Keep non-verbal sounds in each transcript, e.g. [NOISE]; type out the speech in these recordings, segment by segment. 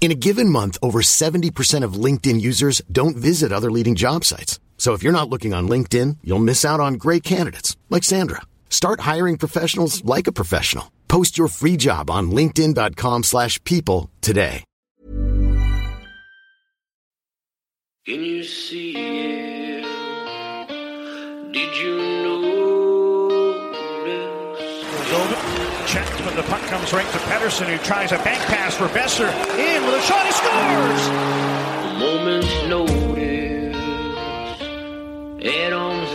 In a given month, over 70% of LinkedIn users don't visit other leading job sites. So if you're not looking on LinkedIn, you'll miss out on great candidates like Sandra. Start hiring professionals like a professional. Post your free job on linkedin.com/people today. Can you see it? Did you notice? The puck comes right to Pettersson, who tries a bank pass for Boeser. In with a shot, he scores! Moment's notice. At arm's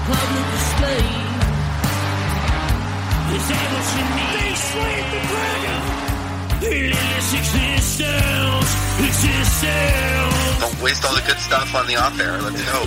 Or public display. Is that what you need? They slayed the dragon! In existence, existence. Don't waste all the good stuff on the off air. Let's go.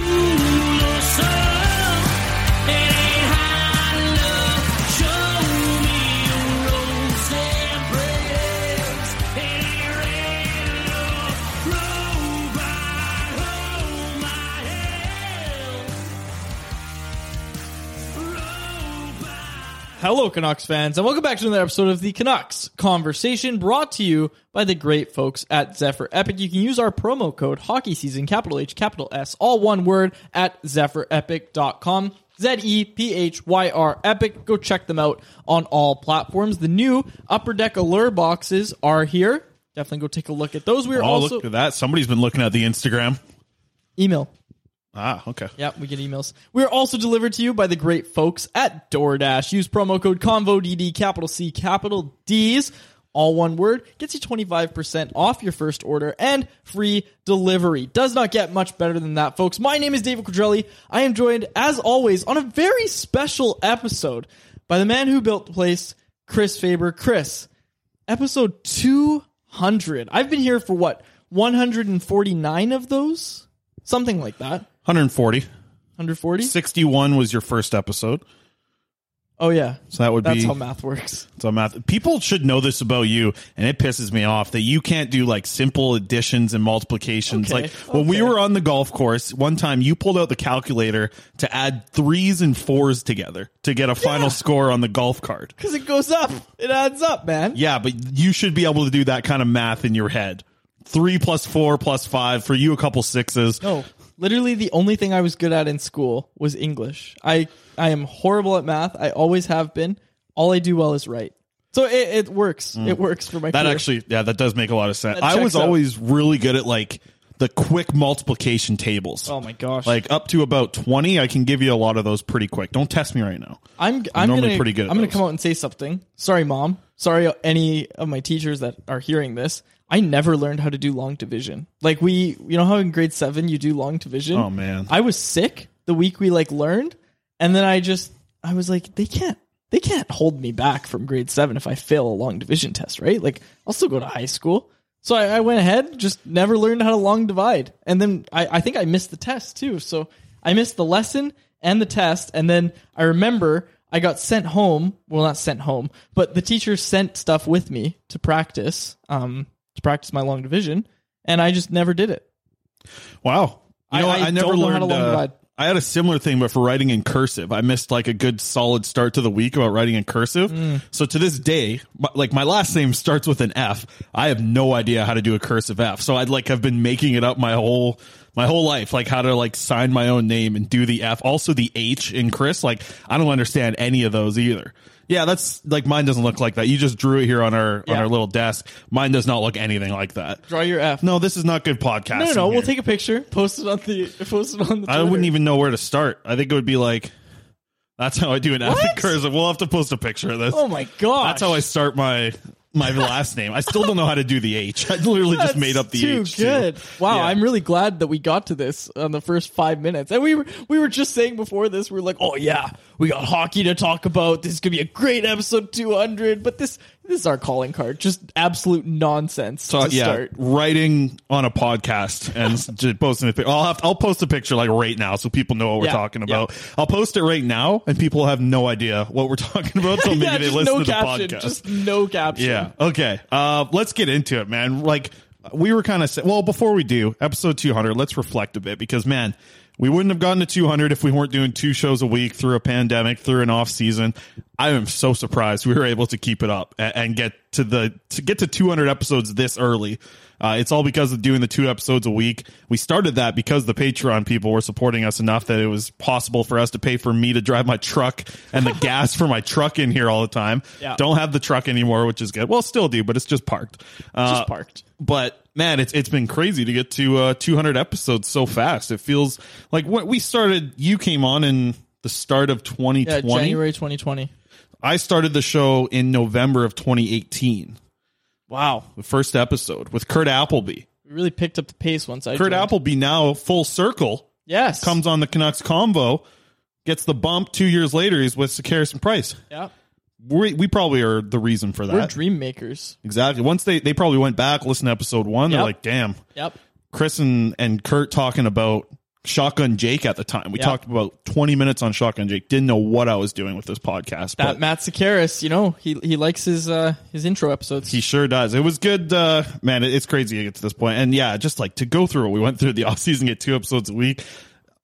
Hello, Canucks fans, and welcome back to another episode of the Canucks Conversation brought to you by the great folks at Zephyr Epic. You can use our promo code hockey season, capital H, capital S, all one word at zephyrepic.com. Z E P H Y R Epic. Go check them out on all platforms. The new Upper Deck Allure boxes are here. Definitely go take a look at those. We are Oh, also look at that. Somebody's been looking at the Instagram. email. Ah, okay. Yeah, we get emails. We're also delivered to you by the great folks at DoorDash. Use promo code CONVODD, capital C, capital D's, all one word. Gets you 25% off your first order and free delivery. Does not get much better than that, folks. My name is David Quadrelli. I am joined, as always, on a very special episode by the man who built the place, Chris Faber. Chris, episode 200. I've been here for what, 149 of those? Something like that. 140. 140? 61 was your first episode. Oh yeah. So that would That's be how math works. so math. People should know this about you, and it pisses me off that you can't do like simple additions and multiplications. Okay, Like when we were on the golf course, one time you pulled out the calculator to add threes and fours together to get a final score on the golf card. Because it goes up. It adds up, man. Yeah, but you should be able to do that kind of math in your head. Three plus four plus five for you, a couple sixes. No. Literally the only thing I was good at in school was English. I I am horrible at math. I always have been. all I do well is write. So it, it works. Mm. It works for my That career. actually, yeah, that does make a lot of sense. That I was out. always really good at like the quick multiplication tables. Oh my gosh. Like up to about 20, I can give you a lot of those pretty quick. Don't test me right now. I'm I'm normally gonna, pretty good at I'm gonna those. come out and say something. Sorry, mom. Sorry, any of my teachers that are hearing this. I never learned how to do long division. Like we, you know how in grade seven you do long division. Oh, man. I was sick the week we like learned, and then I just I was like, they can't they can't hold me back from grade seven if I fail a long division test, right? Like I'll still go to high school. So I, I went ahead, just never learned how to long divide, and then I, I think I missed the test too. So I missed the lesson and the test, and then I remember I got sent home. Well, not sent home, but the teacher sent stuff with me to practice, um, to practice my long division, and I just never did it. Wow. You I- know, I I, never don't how learned. to long uh. I had a similar thing, but for writing in cursive, I missed like a good solid start to the week about writing in cursive. Mm. So to this day, my, like my last name starts with an F. I have no idea how to do a cursive F. So I'd like have been making it up my whole my whole life, like how to like sign my own name and do the F. Also the H in Chris, like I don't understand any of those either. Yeah, that's like mine doesn't look like that. You just drew it here on our on Yeah. our little desk. Mine does not look anything like that. Draw your F. No, this is not good podcasting. no, no, no. We'll take a picture, post it on the [LAUGHS] post it on the. I wouldn't even know where to start. I think it would be like, that's how I do an F in What? cursive. We'll have to post a picture of this. Oh my god! That's how I start my my last name. I still don't know how to do the H. I literally just made up the too H. good. Wow, Yeah. I'm really glad that we got to this on the first five minutes. And we were we were just saying before this, we are like, oh yeah, we got hockey to talk about. This is gonna be a great episode 200. But this this is our calling card. Just absolute nonsense So to yeah, start. writing on a podcast and [LAUGHS] just posting a pic- I'll have I'll post a picture like right now so people know what we're Yeah, talking yeah. about. I'll post it right now and people have no idea what we're [LAUGHS] talking about until [LAUGHS] maybe yeah, they listen no to the caption. podcast. Just no caption. Yeah. Okay. Uh, let's get into it, man. Like we were kind of well before we do episode 200. Let's reflect a bit because man, we wouldn't have gotten to 200 if we weren't doing two shows a week through a pandemic, through an off season. I am so surprised we were able to keep it up and, and get to the to get to 200 episodes this early. Uh, it's all because of doing the two episodes a week. We started that because the Patreon people were supporting us enough that it was possible for us to pay for me to drive my truck and the [LAUGHS] gas for my truck in here all the time. Yeah. Don't have the truck anymore, which is good. Well, still do, but it's just parked. Uh, Just parked. But man, it's it's been crazy to get to uh, 200 episodes so fast. It feels like what we started. You came on in the start of Yeah, 2020. January 2020. I started the show in November of 2018. Wow, The first episode with Kurt Appleby. we really picked up the pace once I Kurt joined. Appleby now full circle Yes, comes on the Canucks convo, gets the bump. Two years later, he's with Harrison Price. Yeah, We, we probably are the reason for that. we're dream makers. exactly. Once they they probably went back, listened to episode one. They're like, damn. Yep. Chris and, and Kurt talking about Shotgun Jake at the time. We Yeah. talked about 20 minutes on Shotgun Jake. Didn't know what I was doing with this podcast, That but Matt Sekeres, you know, he he likes his uh his intro episodes. he sure does. It was good. Uh, man, it's crazy to get to this point. And yeah, just like to go through what we went through the [LAUGHS] offseason, get two episodes a week.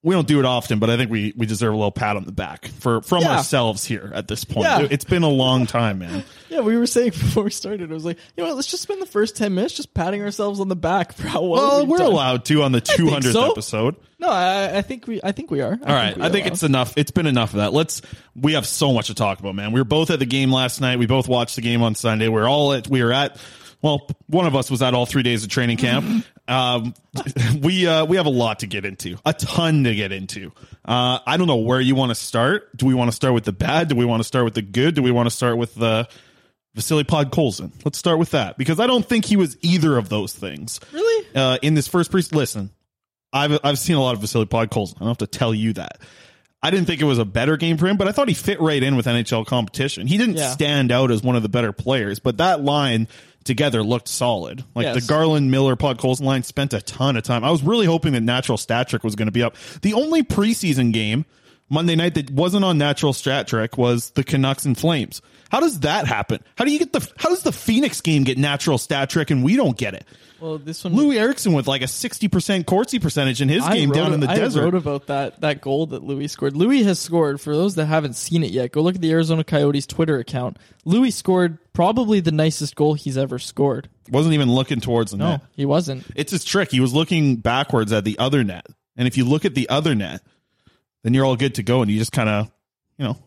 We don't do it often, but I think we, we deserve a little pat on the back for from Yeah. ourselves here at this point. Yeah. It, it's been a long time, man. [LAUGHS] Yeah, we were saying [LAUGHS] before we started, it was like, you know what, let's just spend the first 10 minutes just patting ourselves on the back for how well, Well, we're done. allowed to on the 200th so. episode. No, I, I think we I think we are. All right, we I think are it's enough. It's been enough of that. Let's. We have so much to talk about, man. We were both at the game last night. We both watched the game on Sunday. We're all at. We were at. Well, one of us was at all three days of training camp. [LAUGHS] um, [LAUGHS] we uh, we have a lot to get into, a ton to get into. Uh, I don't know where you want to start. Do we want to start with the bad? Do we want to start with the good? Do we want to start with the Vasily Podkolzin? Let's start with that because I don't think he was either of those things. Really? Uh, in this first pre listen, I've I've seen a lot of Vasily Podkolzin. I don't have to tell you that. I didn't think it was a better game for him, but I thought he fit right in with NHL competition. He didn't Yeah. stand out as one of the better players, but that line together looked solid. Like Yes. the Garland Miller Podkolzin line spent a ton of time. I was really hoping that Natural Stat Trick was going to be up. The only preseason game Monday night that wasn't on Natural Stat Trick was the Canucks and Flames. How does that happen? How do you get the how does the Phoenix game get Natural Stat Trick and we don't get it? Well, this one Loui Eriksson with like a 60% Corsi percentage in his I game wrote- down in the I desert. wrote about that that goal that Loui scored. Loui has scored. For those that haven't seen it yet, go look at the Arizona Coyotes Twitter account. Loui scored probably the nicest goal he's ever scored. Wasn't even looking towards the No, net. he wasn't. It's his trick. He was looking backwards at the other net. And if you look at the other net, then you're all good to go and you just kind of, you know,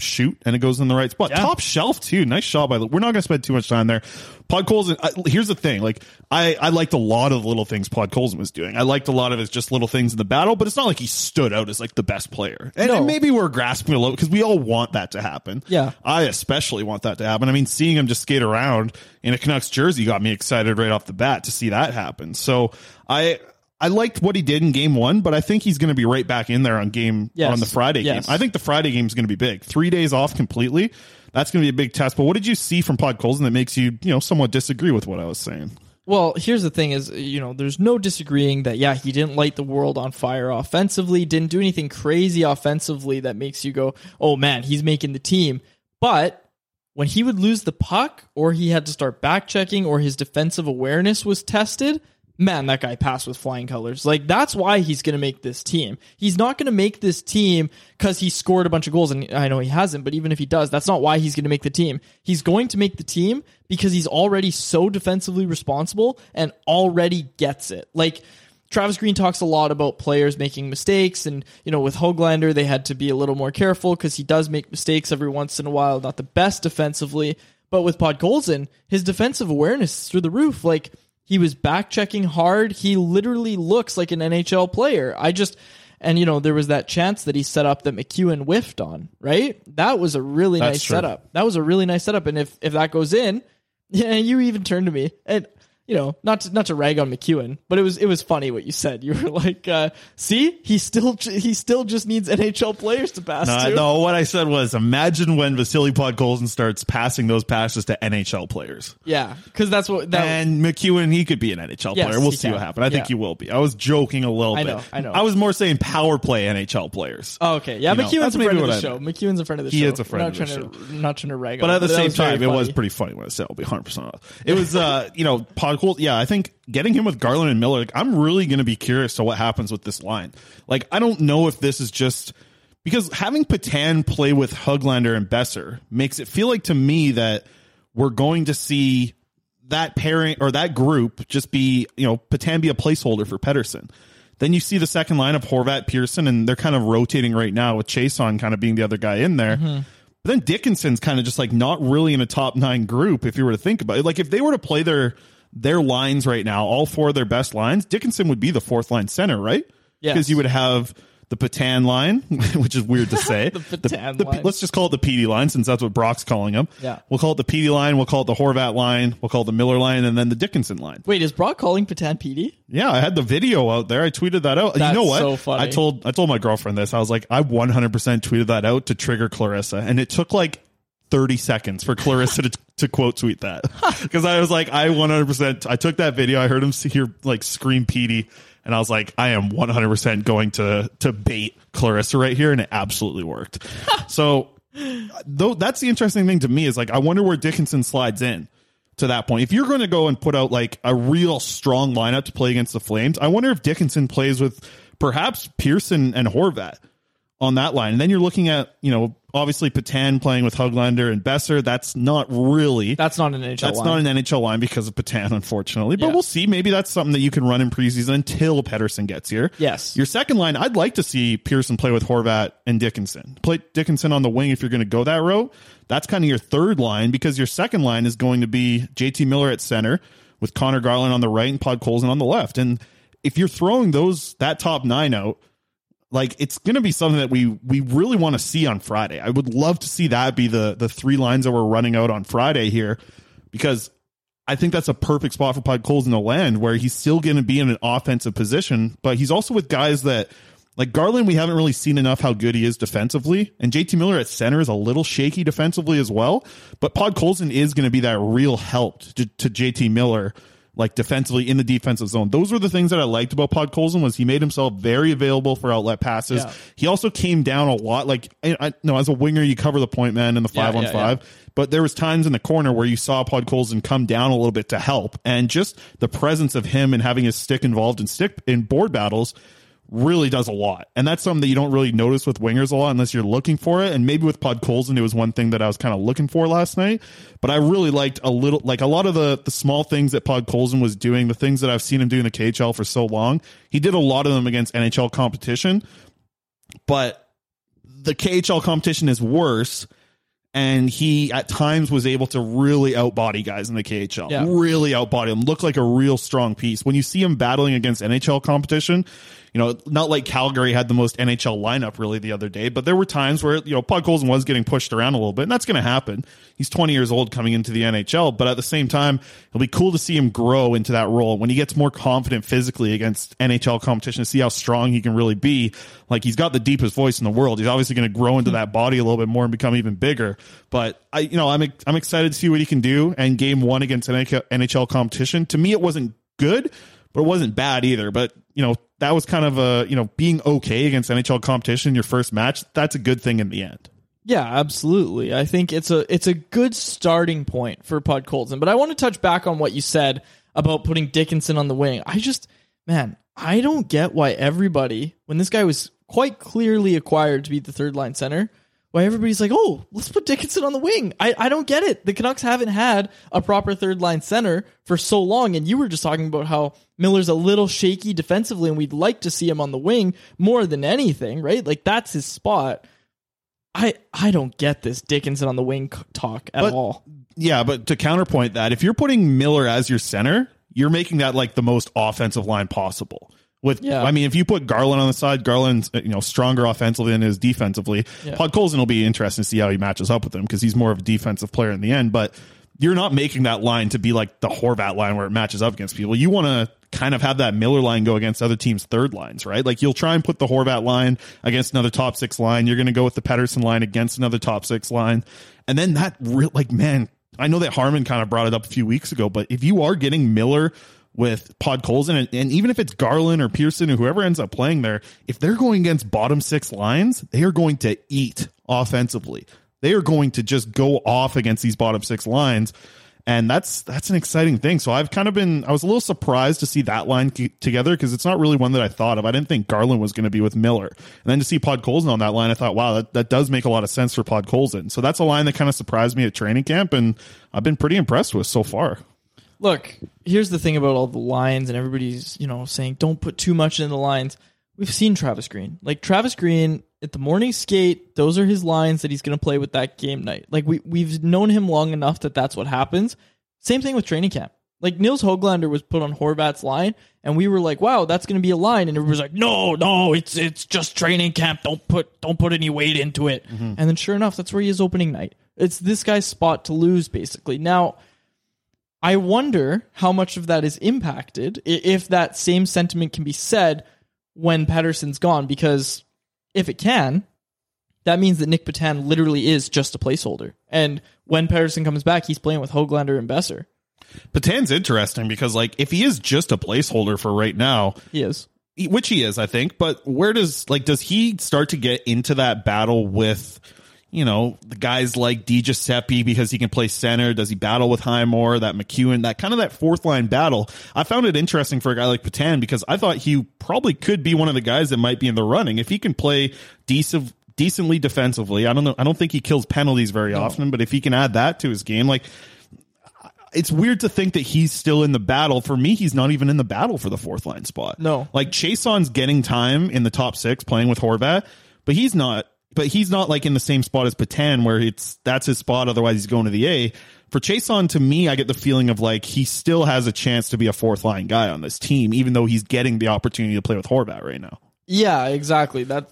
shoot and it goes in the right spot. Top shelf too. Nice shot by the. We're not going to spend too much time there. Podkolzin. I, uh, here's the thing. Like I, I liked a lot of the little things Podkolzin was doing. I liked a lot of his just little things in the battle, but it's not like he stood out as like the best player. And, No. and maybe we're grasping a little because we all want that to happen. Yeah. I especially want that to happen. I mean, seeing him just skate around in a Canucks jersey got me excited right off the bat to see that happen. So I. I liked what he did in game one, but I think he's going to be right back in there on game Yes. on the Friday Yes. game. I think the Friday game is going to be big. Three days off completely. That's going to be a big test. But what did you see from Podkolzin that makes you, you know, somewhat disagree with what I was saying? Well, here's the thing is, you know, there's no disagreeing that, yeah, he didn't light the world on fire offensively, didn't do anything crazy offensively that makes you go, oh man, he's making the team. But when he would lose the puck or he had to start back checking or his defensive awareness was tested, man, that guy passed with flying colors. Like, that's why he's going to make this team. He's not going to make this team because he scored a bunch of goals. And I know he hasn't, but even if he does, that's not why he's going to make the team. He's going to make the team because he's already so defensively responsible and already gets it. Like, Travis Green talks a lot about players making mistakes, and you know, with Hoglander, they had to be a little more careful because he does make mistakes every once in a while. Not the best defensively, but with Pod Podkolzin, his defensive awareness is through the roof. Like he was back checking hard. He literally looks like an NHL player. I just and you know, there was that chance that he set up that MacEwen whiffed on, right? That was a really That's nice true. setup. That was a really nice setup. And if if that goes in, [LAUGHS] yeah, you even turned to me and you know, not to, not to rag on MacEwen, but it was it was funny what you said. You were [LAUGHS] like, uh, "See, he still he still just needs NHL players to pass No, to." no, what I said was imagine when Vasily Podkolzin starts passing those passes to NHL players. Yeah, because that's what that. and MacEwen, he could be an NHL Yes, player. We'll see can. what happens. I think Yeah. he will be. I was joking a little I bit. know, I know. I was more saying power play NHL players. oh, okay, yeah, You MacEwen's that's a friend of the I show. meant. MacEwen's a friend of the He show. is a friend of not the trying To, not trying to rag But on at the same time, it was pretty funny when I said I'll be 100% off. It was, uh, you know, Podcold. Yeah, I think getting him with Garland and Miller, like, I'm really going to be curious to what happens with this line. Like, I don't know if this is just because having Petan play with Hoglander and Boeser makes it feel like to me that we're going to see that pairing or that group just be, you know, Petan be a placeholder for Pettersson. Then you see the second line of Horvat, Pearson, and they're kind of rotating right now with Chiasson kind of being the other guy in there. Mm-hmm. But then Dickinson's kind of just like not really in a top nine group if you were to think about it. Like if they were to play their their lines right now, all four of their best lines, Dickinson would be the fourth line center, right? Yes. Because you would have the Petan line, [LAUGHS] which is weird to [LAUGHS] say. The Petan the- line. Let's just call it the PD line since that's what Brock's calling them. Yeah. We'll call it the PD line. We'll call it the Horvat line. We'll call it the Miller line, and then the Dickinson line. Wait, is Brock calling Petan PD? Yeah, I had the video out there. I tweeted that out. That's you know what? so funny. I told I told my girlfriend this. I was like, I 100% tweeted that out to trigger Clarissa, and it took like 30 seconds for Clarissa to, to quote tweet that [LAUGHS] because I was like, I 100%. I took that video. I heard him see here like scream Petey, and I was like, I am 100% going to to bait Clarissa right here, and it absolutely worked. [LAUGHS] so, though that's the interesting thing to me is like, I wonder where Dickinson slides in to that point. If you're going to go and put out like a real strong lineup to play against the Flames, I wonder if Dickinson plays with perhaps Pearson and Horvat on that line. And then you're looking at, you know, obviously Petan playing with Hoglander and Boeser. That's not really That's not an NHL that's line. not an NHL line because of Petan, unfortunately. But Yeah. we'll see. Maybe that's something that you can run in preseason until Pettersson gets here. Yes. Your second line, I'd like to see Pearson play with Horvat and Dickinson. Play Dickinson on the wing if you're going to go that route. That's kind of your third line because your second line is going to be JT Miller at center with Conor Garland on the right and Podkolzin on the left. And if you're throwing those that top nine out, like it's going to be something that we we really want to see on Friday. I would love to see that be the the three lines that we're running out on Friday here because I think that's a perfect spot for Pod Coles in the land where he's still going to be in an offensive position, but he's also with guys that like Garland. We haven't really seen enough how good he is defensively, and JT Miller at center is a little shaky defensively as well. But Podkolzin is going to be that real help to, to JT Miller like defensively in the defensive zone. Those were the things that I liked about Podkolzin was he made himself very available for outlet passes. Yeah. He also came down a lot. Like I, I no, as a winger, you cover the point man in the Yeah, five on yeah, five. But there was times in the corner where you saw Podkolzin come down a little bit to help, and just the presence of him and having his stick involved in stick in board battles really does a lot. And that's something that you don't really notice with wingers a lot unless you're looking for it. And maybe with Podkolzin, it was one thing that I was kind of looking for last night. But I really liked a little, like a lot of the, the small things that Podkolzin was doing, the things that I've seen him do in the KHL for so long. He did a lot of them against NHL competition. But the KHL competition is worse. And he at times was able to really outbody guys in the KHL. Yeah. Really outbody him. Look like a real strong piece. When you see him battling against NHL competition, you know, not like Calgary had the most NHL lineup really the other day, but there were times where, you know, Podkolzin was getting pushed around a little bit, and that's going to happen. He's 20 years old coming into the NHL, but at the same time, it'll be cool to see him grow into that role when he gets more confident physically against NHL competition to see how strong he can really be. Like he's got the deepest voice in the world. He's obviously going to grow into that body a little bit more and become even bigger. But I, you know, I'm I'm excited to see what he can do. And game one against NHL competition, to me, it wasn't good, but it wasn't bad either. But you know, that was kind of a you know being okay against NHL competition in your first match. That's a good thing in the end. Yeah, absolutely. I think it's a it's a good starting point for Podkolzin. But I want to touch back on what you said about putting Dickinson on the wing. I just man, I don't get why everybody, when this guy was quite clearly acquired to be the third line center, why everybody's like, oh, let's put Dickinson on the wing. I, I don't get it. The Canucks haven't had a proper third line center for so long. And you were just talking about how Miller's a little shaky defensively, and we'd like to see him on the wing more than anything, right? Like that's his spot. I I don't get this Dickinson on the wing talk at But- all. Yeah, but to counterpoint that, if you're putting Miller as your center, you're making that like the most offensive line possible. With, Yeah. I mean, if you put Garland on the side, Garland's uh, you know stronger offensively than is defensively. Yeah. Podkolzin will be interesting to see how he matches up with him because he's more of a defensive player in the end. But you're not making that line to be like the Horvat line where it matches up against people. You want to kind of have that Miller line go against other teams' third lines, right? Like you'll try and put the Horvat line against another top six line. You're going to go with the Pettersson line against another top six line, and then that real like man. I know that Harman kind of brought it up a few weeks ago, but if you are getting Miller with Podkolzin, and, and even if it's Garland or Pearson or whoever ends up playing there, if they're going against bottom six lines, they are going to eat offensively. They are going to just go off against these bottom six lines. And that's that's an exciting thing. So I've kind of been I was a little surprised to see that line together because it's not really one that I thought of. I didn't think Garland was going to be with Miller, and then to see Podkolzin on that line, I thought, wow, that, that does make a lot of sense for Podkolzin. So that's a line that kind of surprised me at training camp, and I've been pretty impressed with so far. Look, here's the thing about all the lines and everybody's, you know, saying don't put too much in the lines. We've seen Travis Green. Like Travis Green at the morning skate, those are his lines that he's going to play with that game night. Like we we've known him long enough that that's what happens. Same thing with training camp. Like Nils Hoglander was put on Horvat's line, and we were like, "Wow, that's going to be a line," and everybody was like, "No, no, it's it's just training camp. Don't put don't put any weight into it." Mm-hmm. And then sure enough, that's where he is opening night. It's this guy's spot to lose, basically. Now, I wonder how much of that is impacted if that same sentiment can be said when Pettersson's gone, because if it can, that means that Nic Petan literally is just a placeholder. And when Pettersson comes back, he's playing with Hoglander and Boeser. Petan's interesting because like if he is just a placeholder for right now, He is. which he is, I think. But where does like does he start to get into that battle with, you know, the guys like Di Giuseppe because he can play center? Does he battle with Highmore, that MacEwen, that kind of that fourth line battle? I found it interesting for a guy like Petan because I thought he probably could be one of the guys that might be in the running if he can play decent. Decently defensively, I don't know. I don't think he kills penalties very often, but if he can add that to his game, like it's weird to think that he's still in the battle. For me, he's not even in the battle for the fourth line spot. No. Like Chiasson's getting time in the top six playing with Horvat, but he's not but he's not like in the same spot as Petan where it's that's his spot, otherwise he's going to the A. For Chiasson, to me, I get the feeling of like he still has a chance to be a fourth line guy on this team, even though he's getting the opportunity to play with Horvat right now. Yeah, exactly. That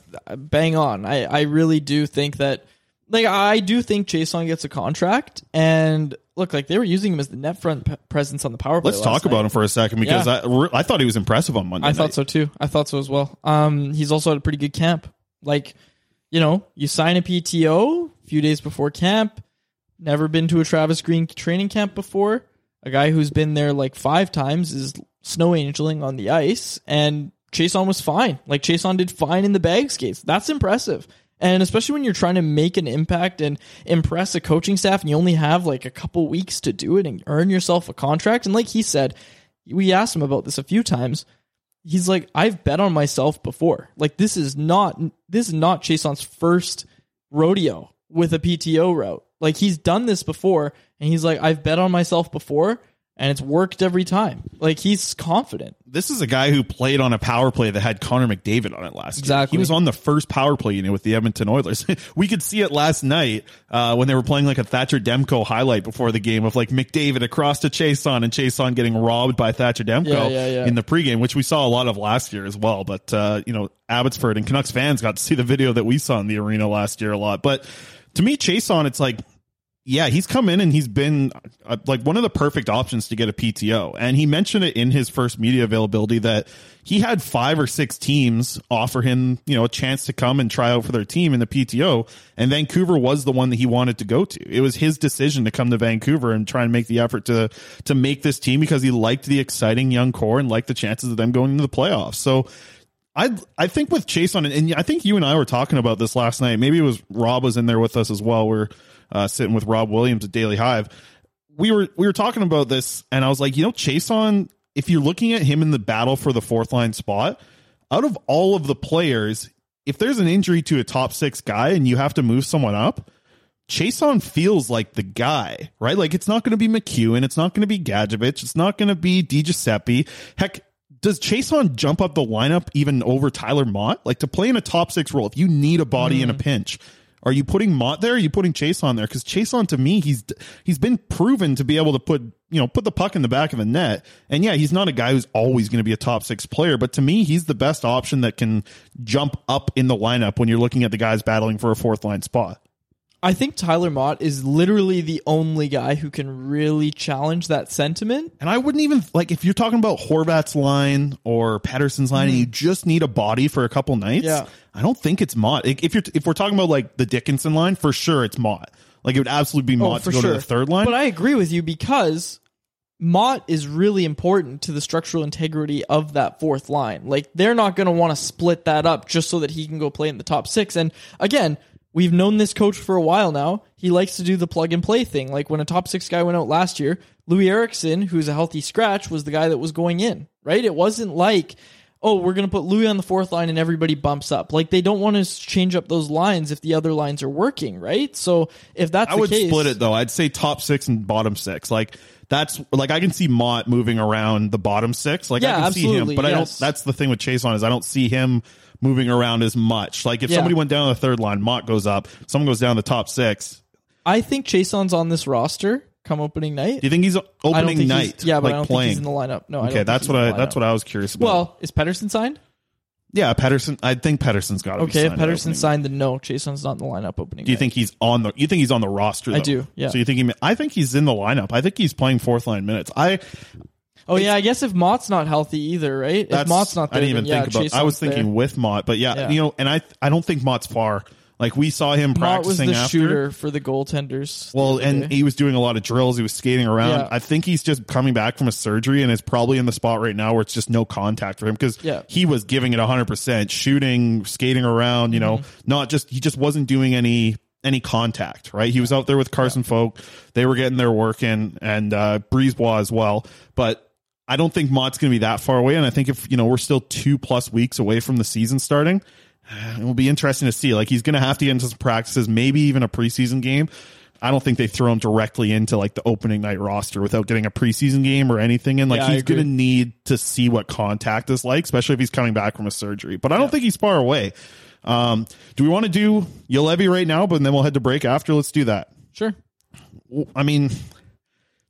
bang on. I, I really do think that like I do think Chiasson gets a contract and look like they were using him as the net front p- presence on the power play. Let's talk about him for a second because Yeah. I, I thought he was impressive on Monday. I night. thought so too. I thought so as well. Um, he's also had a pretty good camp. Like, you know, you sign a PTO a few days before camp. Never been to a Travis Green training camp before. A guy who's been there like five times is snow angeling on the ice, and Chiasson was fine. Like Chiasson did fine in the bag skates. That's impressive. And especially when you're trying to make an impact and impress a coaching staff, and you only have like a couple weeks to do it and earn yourself a contract. And like he said, we asked him about this a few times he's like I've bet on myself before. Like this is not this is not Chiasson's first rodeo with a PTO route. Like he's done this before and he's like I've bet on myself before and it's worked every time. Like he's confident. This is a guy who played on a power play that had Connor McDavid on it last year. Exactly. He was on the first power play unit with the Edmonton Oilers. [LAUGHS] we could see it last night uh, when they were playing like a Thatcher Demko highlight before the game of like McDavid across to Chiasson and Chiasson getting robbed by Thatcher Demko Yeah, yeah, yeah. in the pregame, which we saw a lot of last year as well. But, uh, you know, Abbotsford and Canucks fans got to see the video that we saw in the arena last year a lot. But to me, Chiasson, it's like, yeah, he's come in and he's been uh, like one of the perfect options to get a PTO. And he mentioned it in his first media availability that he had five or six teams offer him, you know, a chance to come and try out for their team in the PTO. And Vancouver was the one that he wanted to go to. It was his decision to come to Vancouver and try and make the effort to, to make this team because he liked the exciting young core and liked the chances of them going into the playoffs. So, I I think with Chiasson it, and I think you and I were talking about this last night. Maybe it was Rob was in there with us as well. We're uh, sitting with Rob Williams at Daily Hive. We were we were talking about this, and I was like, you know, Chiasson. If you're looking at him in the battle for the fourth line spot, out of all of the players, if there's an injury to a top six guy and you have to move someone up, Chiasson feels like the guy, right? Like it's not going to be MacEwen, it's not going to be Gadjovich, it's not going to be Di Giuseppe. Heck, does Chiasson jump up the lineup even over Tyler Motte? Like to play in a top six role, if you need a body in a pinch, are you putting Motte there? Are you putting Chiasson there? Because Chiasson to me, he's he's been proven to be able to put you know put the puck in the back of the net. And yeah, he's not a guy who's always going to be a top six player, but to me, he's the best option that can jump up in the lineup when you're looking at the guys battling for a fourth line spot. I think Tyler Motte is literally the only guy who can really challenge that sentiment. And I wouldn't even like if you're talking about Horvat's line or Pettersson's line, and you hmm. just need a body for a couple nights. Yeah. I don't think it's Motte. If you're if we're talking about like the Dickinson line, for sure it's Motte. Like it would absolutely be oh, Motte to go to the third line. Oh, But I agree with you because Motte is really important to the structural integrity of that fourth line. Like they're not going to want to split that up just so that he can go play in the top six. And again, we've known this coach for a while now. He likes to do the plug and play thing. Like when a top six guy went out last year, Loui Eriksson, who's a healthy scratch, was the guy that was going in. Right? It wasn't like. Oh, we're going to put Loui on the fourth line and everybody bumps up. Like they don't want to change up those lines if the other lines are working, right? So if that's I would case, split it though. I'd say top six and bottom six. Like that's like I can see Motte moving around the bottom six. Like Yeah, I can see him, but I don't. That's the thing with Chiasson is I don't see him moving around as much. Like if Yeah. somebody went down the third line, Motte goes up. Someone goes down the top six. I think Chiasson's on this roster come opening night. Do you think he's opening think night? he's- yeah, but like I don't playing? think he's in the lineup. No, I don't okay, think that's what I that's what I was curious about. Well, is Pettersson signed? yeah, Pettersson. I think Pettersson's got to be. Okay, if signed Pettersson signed, then no, Chiasson's not in the lineup opening. Do you night. think he's on the? You think he's on the roster? I do, yeah. So you think he? I think he's in the lineup. I think he's playing fourth line minutes. I Oh yeah, I guess if Motte's not healthy either, right? If That's, Motte's not there, I didn't even then, yeah, think about. I was thinking there. with Motte, but yeah, Yeah. you know, and I I don't think Motte's far. Like we saw him Motte was practicing the after. shooter for the goaltenders. Well, other and day. he was doing a lot of drills. He was skating around. Yeah. I think he's just coming back from a surgery and is probably in the spot right now where it's just no contact for him because Yeah. he was giving it 100%, shooting, skating around, you know, Mm-hmm. not just, he just wasn't doing any any contact, right? He was out there with Carson Focht. They were getting their work in and uh Brisebois as well. But I don't think Motte's going to be that far away. And I think if, you know, we're still two plus weeks away from the season starting, [SIGHS] it will be interesting to see. Like he's going to have to get into some practices, maybe even a preseason game. I don't think they throw him directly into like the opening night roster without getting a preseason game or anything. And like Yeah, he's going to need to see what contact is like, especially if he's coming back from a surgery. But I don't think he's far away. Um, do we want to do Juolevi right now? But then we'll head to break after. Let's do that. sure. I mean,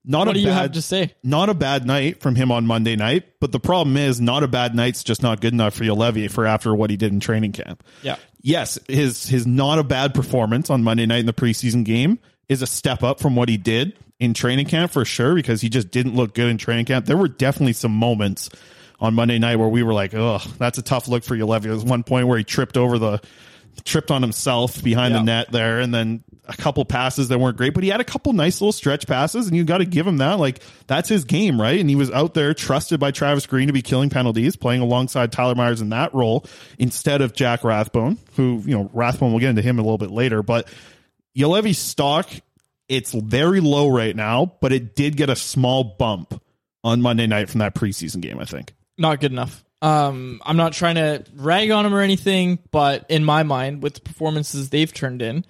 not What a do you bad, have to say? Not a bad night from him on Monday night, but the problem is, not a bad night's just not good enough for Juolevi for after what he did in training camp. Yeah. Yes, his his not a bad performance on Monday night in the preseason game is a step up from what he did in training camp for sure because he just didn't look good in training camp. There were definitely some moments on Monday night where we were like, "Oh, that's a tough look for Juolevi." There was one point where he tripped over the tripped on himself behind Yeah. the net there and then a couple passes that weren't great but he had a couple nice little stretch passes and you got to give him that like that's his game right and he was out there trusted by Travis Green to be killing penalties playing alongside Tyler Myers in that role instead of Jack Rathbone who you know Rathbone we'll get into him a little bit later but Juolevi's stock it's very low right now but it did get a small bump on Monday night from that preseason game I think Not good enough. Um, I'm not trying to rag on him or anything, but in my mind, with the performances they've turned in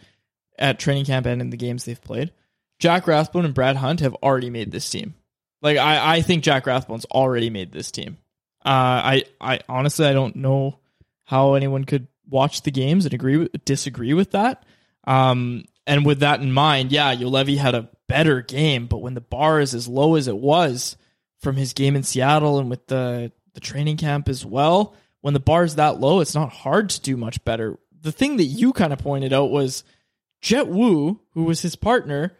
at training camp and in the games they've played, Jack Rathbone and Brad Hunt have already made this team. Like I, I think Jack Rathbone's already made this team. Uh, I, I honestly I don't know how anyone could watch the games and agree with, disagree with that. Um, and with that in mind, yeah, Juolevi had a better game, but when the bar is as low as it was from his game in Seattle and with the the training camp as well, when the bar is that low, it's not hard to do much better. The thing that you kind of pointed out was Jett Woo, who was his partner,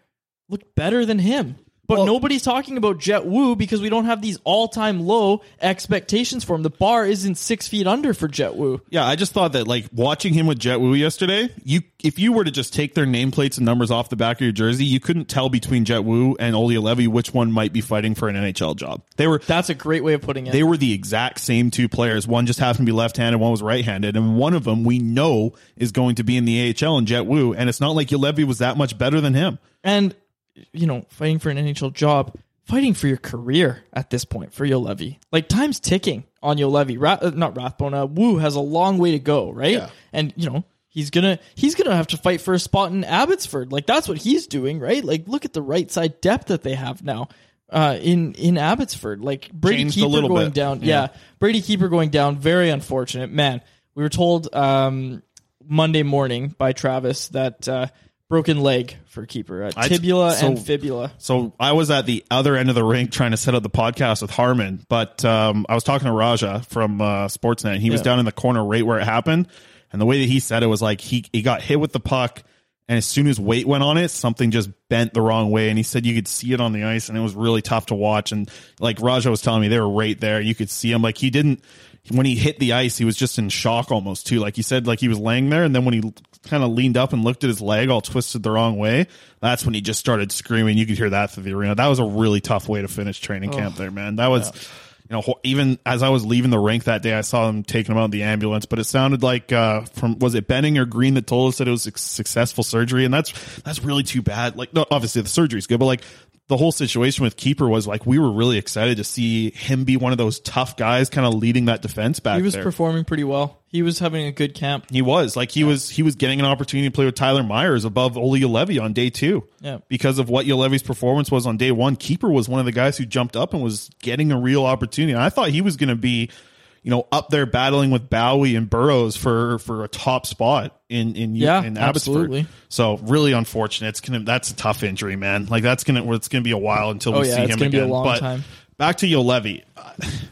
looked better than him. But nobody's talking about Jett Woo because we don't have these all time low expectations for him. The bar isn't six feet under for Jett Woo. Yeah, I just thought that like watching him with Jett Woo yesterday, you if you were to just take their nameplates and numbers off the back of your jersey, you couldn't tell between Jett Woo and Oli Levy which one might be fighting for an NHL job. They were That's a great way of putting it. they were the exact same two players. One just happened to be left-handed, one was right-handed, and one of them we know is going to be in the AHL in Jett Woo, and it's not like Levy was that much better than him. and you know, fighting for an NHL job, fighting for your career at this point for Juolevi. Like time's ticking on Juolevi. Ra- uh, not Rathbone. Uh, Woo has a long way to go, right? Yeah. And you know he's gonna he's gonna have to fight for a spot in Abbotsford. Like that's what he's doing, right? Like look at the right side depth that they have now. Uh, in in Abbotsford, like Brady Changed a Keeper little going bit. down, Yeah. yeah. Brady Keeper going down, very unfortunate. Man, we were told um, Monday morning by Travis that uh, broken leg for Keeper, uh, I- tibula so- and fibula. So I was at the other end of the rink trying to set up the podcast with Harman, but um, I was talking to Raja from uh, Sportsnet. And he was Yeah. down in the corner right where it happened, and the way that he said it was like he he got hit with the puck, and as soon as weight went on it, something just bent the wrong way, and he said you could see it on the ice, and it was really tough to watch. And like Raja was telling me, they were right there. You could see him like he didn't. When he hit the ice, he was just in shock almost too. Like he said, like he was laying there, and then when he kind of leaned up and looked at his leg all twisted the wrong way, that's when he just started screaming. You could hear that through the arena. That was a really tough way to finish training camp there, man. That was, you know, even as I was leaving the rink that day, I saw them taking him out in the ambulance, but it sounded like, uh, from, was it Benning or Green that told us that it was a successful surgery? And that's, that's really too bad. Like, no, obviously the surgery's good, but like, the whole situation with keeper was like we were really excited to see him be one of those tough guys, kind of leading that defense back He was there. performing pretty well. He was having a good camp. He was like he was he was getting an opportunity to play with Tyler Myers above Oli Levy on day two. Yeah. Because of what Levy's performance was on day one, keeper was one of the guys who jumped up and was getting a real opportunity. And I thought he was going to be, you know, up there battling with Bowey and Burroughs for for a top spot in in Yeah, in Abbotsford. absolutely. So really unfortunate. It's gonna that's a tough injury, man. Like that's gonna it's gonna be a while until we Oh, yeah, see it's him again. a long but time. back to Levy. [SIGHS]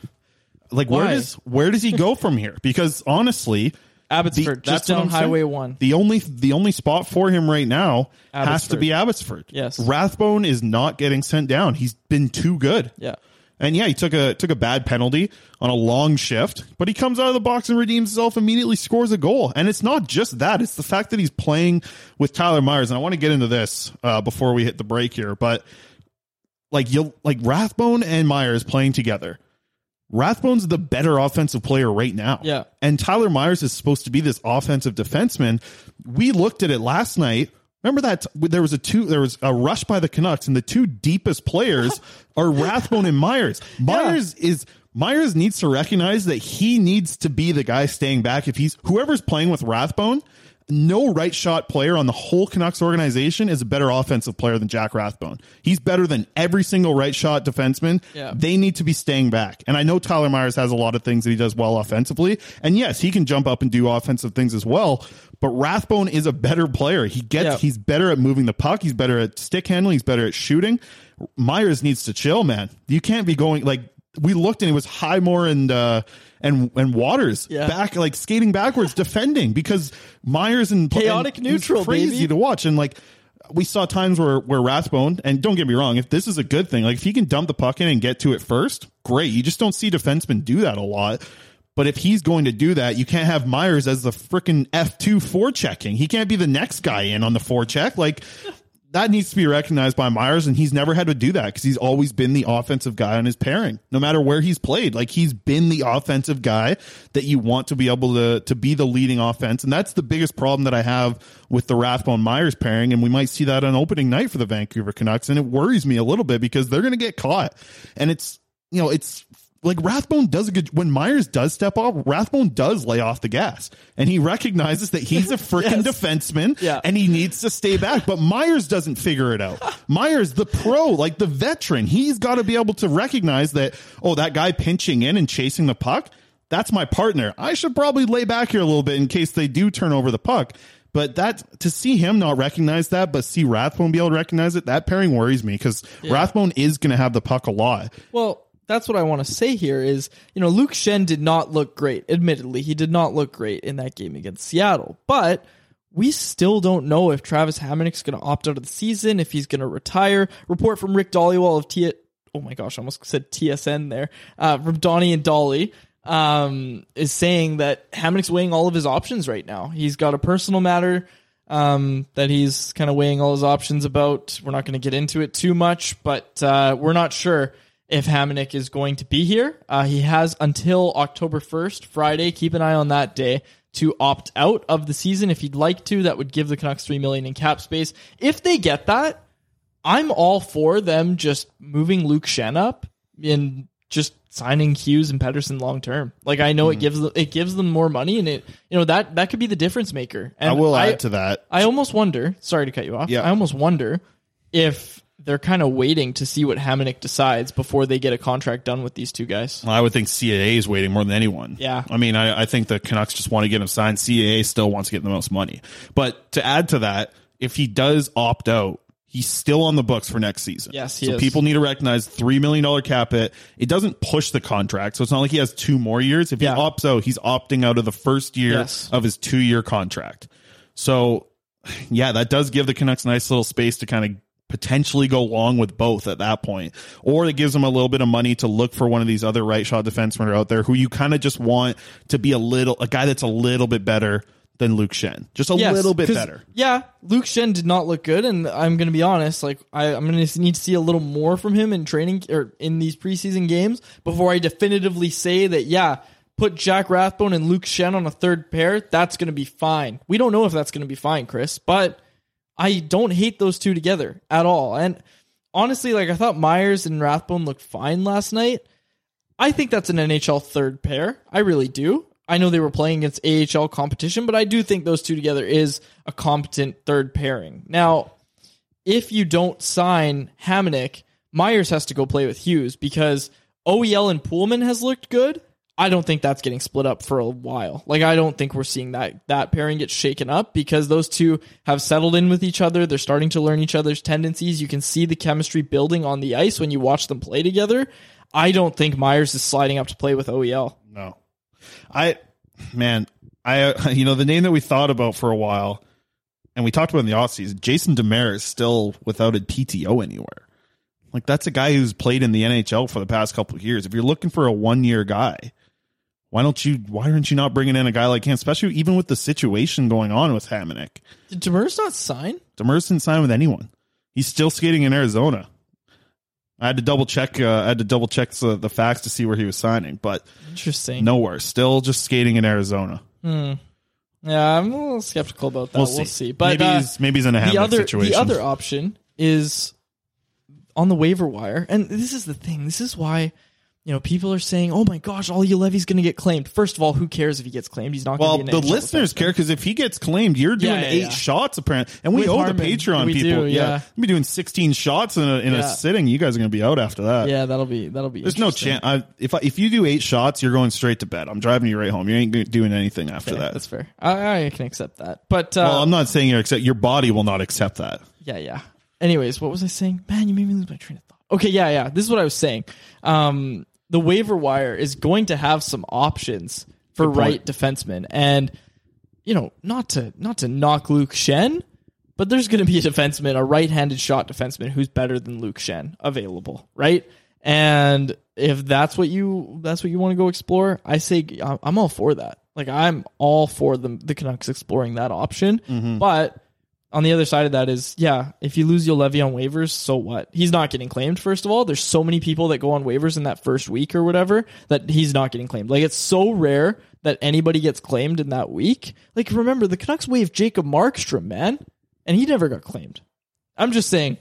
Like where does where does he go [LAUGHS] from here? Because honestly, Abbotsford, the- just down I'm saying. Highway 1. The only the only spot for him right now has to be Abbotsford. Yes. Rathbone is not getting sent down. He's been too good. Yeah. And yeah, he took a took a bad penalty on a long shift, but he comes out of the box and redeems himself. Immediately scores a goal, and it's not just that; it's the fact that he's playing with Tyler Myers. And I want to get into this uh, before we hit the break here, but like you like Rathbone and Myers playing together. Rathbone's the better offensive player right now. Yeah. And Tyler Myers is supposed to be this offensive defenseman. We looked at it last night. Remember that there was a two there was a rush by the Canucks and the two deepest players [LAUGHS] are Rathbone and Myers. [LAUGHS] Myers is Myers needs to recognize that he needs to be the guy staying back if he's whoever's playing with Rathbone no right shot player on the whole Canucks organization is a better offensive player than Jack Rathbone. He's better than every single right shot defenseman. Yeah. They need to be staying back. And I know Tyler Myers has a lot of things that he does well offensively. And yes, he can jump up and do offensive things as well. But Rathbone is a better player. He gets, Yeah. he's better at moving the puck. He's better at stick handling. He's better at shooting. Myers needs to chill, man. You can't be going like, we looked and it was Highmore and, uh, and, and Waters Yeah. back, like skating backwards, [LAUGHS] defending because Myers and Chaotic and neutral, crazy baby. to watch. And like, we saw times where, where Rathbone, and don't get me wrong, if this is a good thing, like if he can dump the puck in and get to it first, great. You just don't see defensemen do that a lot. But if he's going to do that, you can't have Myers as the freaking F2 four forechecking. He can't be the next guy in on the four check. Like, that needs to be recognized by Myers, and he's never had to do that because he's always been the offensive guy on his pairing, no matter where he's played. Like he's been the offensive guy that you want to be able to to be the leading offense, and that's the biggest problem that I have with the Rathbone Myers pairing, and we might see that on opening night for the Vancouver Canucks, and it worries me a little bit because they're going to get caught, and it's you know it's like Rathbone does a good when Myers does step off, Rathbone does lay off the gas. And he recognizes that he's a [LAUGHS] freaking Yes. defenseman Yeah. and he needs to stay back. But Myers doesn't figure it out. [LAUGHS] Myers, the pro, like the veteran, he's got to be able to recognize that, oh, that guy pinching in and chasing the puck, that's my partner. I should probably lay back here a little bit in case they do turn over the puck. But that to see him not recognize that, but see Rathbone be able to recognize it, that pairing worries me because Rathbone is going to have the puck a lot. Well, that's what I want to say here is, you know, Luke Schenn did not look great. Admittedly, he did not look great in that game against Seattle. But we still don't know if Travis Hamonic's going to opt out of the season, if he's going to retire. Report from Rick Dhaliwal of T. Oh my gosh, I almost said TSN there. Uh, from Donnie and Dhali um, is saying that Hamonic's weighing all of his options right now. He's got a personal matter um, that he's kind of weighing all his options about. We're not going to get into it too much, but uh, we're not sure if Hamonic is going to be here. Uh, he has until October 1st, Friday. Keep an eye on that day to opt out of the season if he'd like to. That would give the Canucks three million in cap space. If they get that, I'm all for them just moving Luke Schenn up and just signing Hughes and Pettersson long term. Like I know it gives them, it gives them more money and it you know that that could be the difference maker. And I will add to that. I almost wonder. Sorry to cut you off. Yeah. I almost wonder if they're kind of waiting to see what Hamonic decides before they get a contract done with these two guys. I would think CAA is waiting more than anyone. Yeah. I mean, I, I think the Canucks just want to get him signed. CAA still wants to get the most money. But to add to that, if he does opt out, he's still on the books for next season. Yes, he so is. people need to recognize $3 million cap hit. It doesn't push the contract. So it's not like he has two more years. If Yeah. he opts out, he's opting out of the first year Yes. of his two year contract. So yeah, that does give the Canucks a nice little space to kind of potentially go long with both at that point. Or it gives them a little bit of money to look for one of these other right shot defensemen out there who you kind of just want to be a little a guy that's a little bit better than Luke Schenn. Just a Yes, little bit better. Yeah, Luke Schenn did not look good, and I'm going to be honest. Like I, I'm going to need to see a little more from him in training or in these preseason games before I definitively say that. Yeah, put Jack Rathbone and Luke Schenn on a third pair. That's going to be fine. We don't know if that's going to be fine, Chris, but I don't hate those two together at all. And honestly, like I thought Myers and Rathbone looked fine last night. I think that's an NHL third pair. I really do. I know they were playing against AHL competition, but I do think those two together is a competent third pairing. Now, if you don't sign Hamonic, Myers has to go play with Hughes because OEL and Poolman has looked good. I don't think that's getting split up for a while. Like I don't think we're seeing that that pairing get shaken up because those two have settled in with each other. They're starting to learn each other's tendencies. You can see the chemistry building on the ice when you watch them play together. I don't think Myers is sliding up to play with OEL. No. I man, I [LAUGHS] you know the name that we thought about for a while and we talked about in the offseason, Jason Demers is still without a PTO anywhere. Like that's a guy who's played in the NHL for the past couple of years. If you're looking for a one year guy, why don't you? Why aren't you not bringing in a guy like him? Especially even with the situation going on with Hamonic. Did Demers not sign? Demers didn't sign with anyone. He's still skating in Arizona. I had to double check. Uh, I had to double check the, the facts to see where he was signing, but Interesting. nowhere. Still just skating in Arizona. Hmm. Yeah, I'm a little skeptical about that. We'll We'll, see. see. But Maybe uh, he's- maybe he's in a the other situation. the other option is on the waiver wire, and this is the thing. This is why you know people are saying, "Oh my gosh, Olli Juolevi's going to get claimed." First of all, who cares if he gets claimed? He's not. Well, going to the be an NHL listeners defenseman. care because if he gets claimed, you're doing Yeah, yeah, eight yeah. shots apparently, and we With owe Harmon. the Patreon people. do, yeah. we'll be doing 16 shots in a, in a sitting. You guys are going to be out after that. Yeah, that'll be that'll be. There's no chance. I, if I, if you do eight shots, you're going straight to bed. I'm driving you right home. You ain't doing anything after Okay, that. That's fair. I, I can accept that. But uh, well, I'm not saying you're accept. Your body will not accept that. Yeah, yeah. Anyways, what was I saying? Man, you made me lose my train of thought. Okay, yeah, yeah. This is what I was saying. Um, the waiver wire is going to have some options for right defensemen, and you know, not to not to knock Luke Schenn, but there's going to be a defenseman, a right-handed shot defenseman who's better than Luke Schenn available, right? And if that's what you that's what you want to go explore, I say I'm all for that. Like I'm all for the the Canucks exploring that option, Mm-hmm. but on the other side of that is, yeah, if you lose Juolevi on waivers, so what? He's not getting claimed, first of all. There's so many people that go on waivers in that first week or whatever that he's not getting claimed. Like, it's so rare that anybody gets claimed in that week. Like, remember, the Canucks waived Jacob Markstrom, man, and he never got claimed. I'm just saying,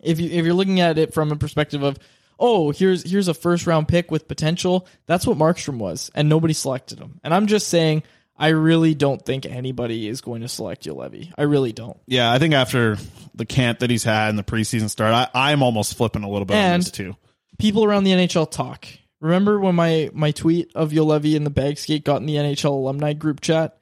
if you if you're looking at it from a perspective of, oh, here's here's a first round pick with potential. That's what Markstrom was, and nobody selected him. And I'm just saying, I really don't think anybody is going to select Levy. I really don't. Yeah, I think after the camp that he's had and the preseason start, I, I'm almost flipping a little bit on And- this too. People around the NHL talk. Remember when my my tweet of Levy and the bag skate got in the NHL alumni group chat?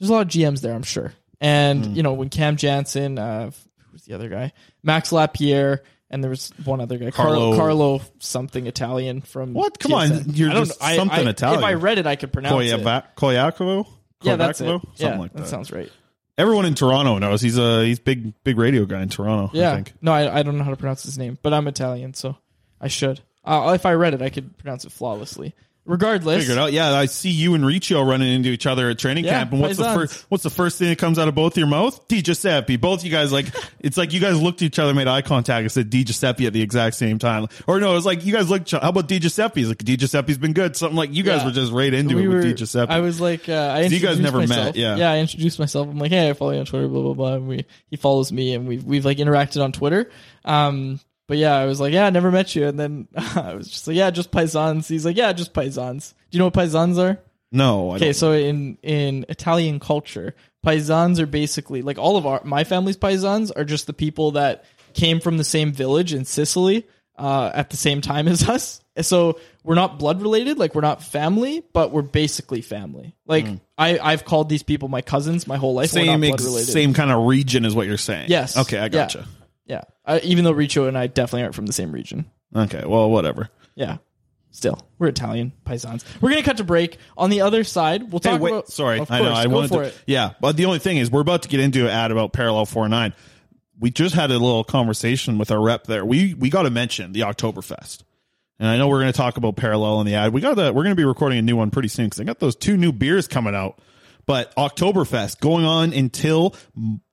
There's a lot of GMs there, I'm sure. And Hmm. you know when Cam Janssen, uh, who's the other guy? Max Lapierre. And there was one other guy, Carlo, Carlo- something Italian from What? Come on, you're just know. Something I- Italian. If I read it, I could pronounce it. Koyava- Koyakovo? Yeah, that's it. Something Yeah, like that. that sounds right. Everyone in Toronto knows he's a he's big big radio guy in Toronto. I Yeah. think. No, I, I don't know how to pronounce his name, but I'm Italian, so I should. Uh, if I read it, I could pronounce it flawlessly. Regardless, Figured out. Yeah, I see you and Riccio running into each other at training Yeah, camp. And what's the first what's the first thing that comes out of both your mouth? Di Giuseppe. Both you guys like [LAUGHS] it's like you guys looked at each other, made eye contact, and said Di Giuseppe at the exact same time. Or no, it was like you guys looked. How about Di Giuseppe? He's like Di Giuseppe's been good. Something like you guys Yeah. were just right into we it were, with Di Giuseppe. I was like, uh, I So you guys never met, yeah. yeah. I introduced myself. I'm like, hey, I follow you on Twitter, blah blah blah. And we he follows me, and we've we've like interacted on Twitter. Um, but yeah, I was like, yeah, I never met you, and then [LAUGHS] I was just like, yeah, just paisans. He's like, yeah, just paisans. Do you know what paisans are? no, I Okay, don't. so in in Italian culture, paisans are basically like all of our my family's paisans are just the people that came from the same village in Sicily uh, at the same time [LAUGHS] as us. So we're not blood related, like we're not family, but we're basically family. Like I I've called these people my cousins my whole life. we're not same blood related. same kind of region is what you're saying. Yes. Okay, I gotcha. Yeah. Uh, even though Richo and I definitely aren't from the same region. Okay, well, whatever. Yeah. Still, we're Italian paisans. We're gonna cut to break. On the other side, we'll Hey, talk wait, about. sorry, Of I know. course, I go wanted for to, it. Yeah, but the only thing is, we're about to get into an ad about Parallel Four Nine. We just had a little conversation with our rep there. We we got to mention the Oktoberfest, and I know we're going to talk about Parallel in the ad. We got that. We're going to be recording a new one pretty soon because I got those two new beers coming out. But Oktoberfest going on until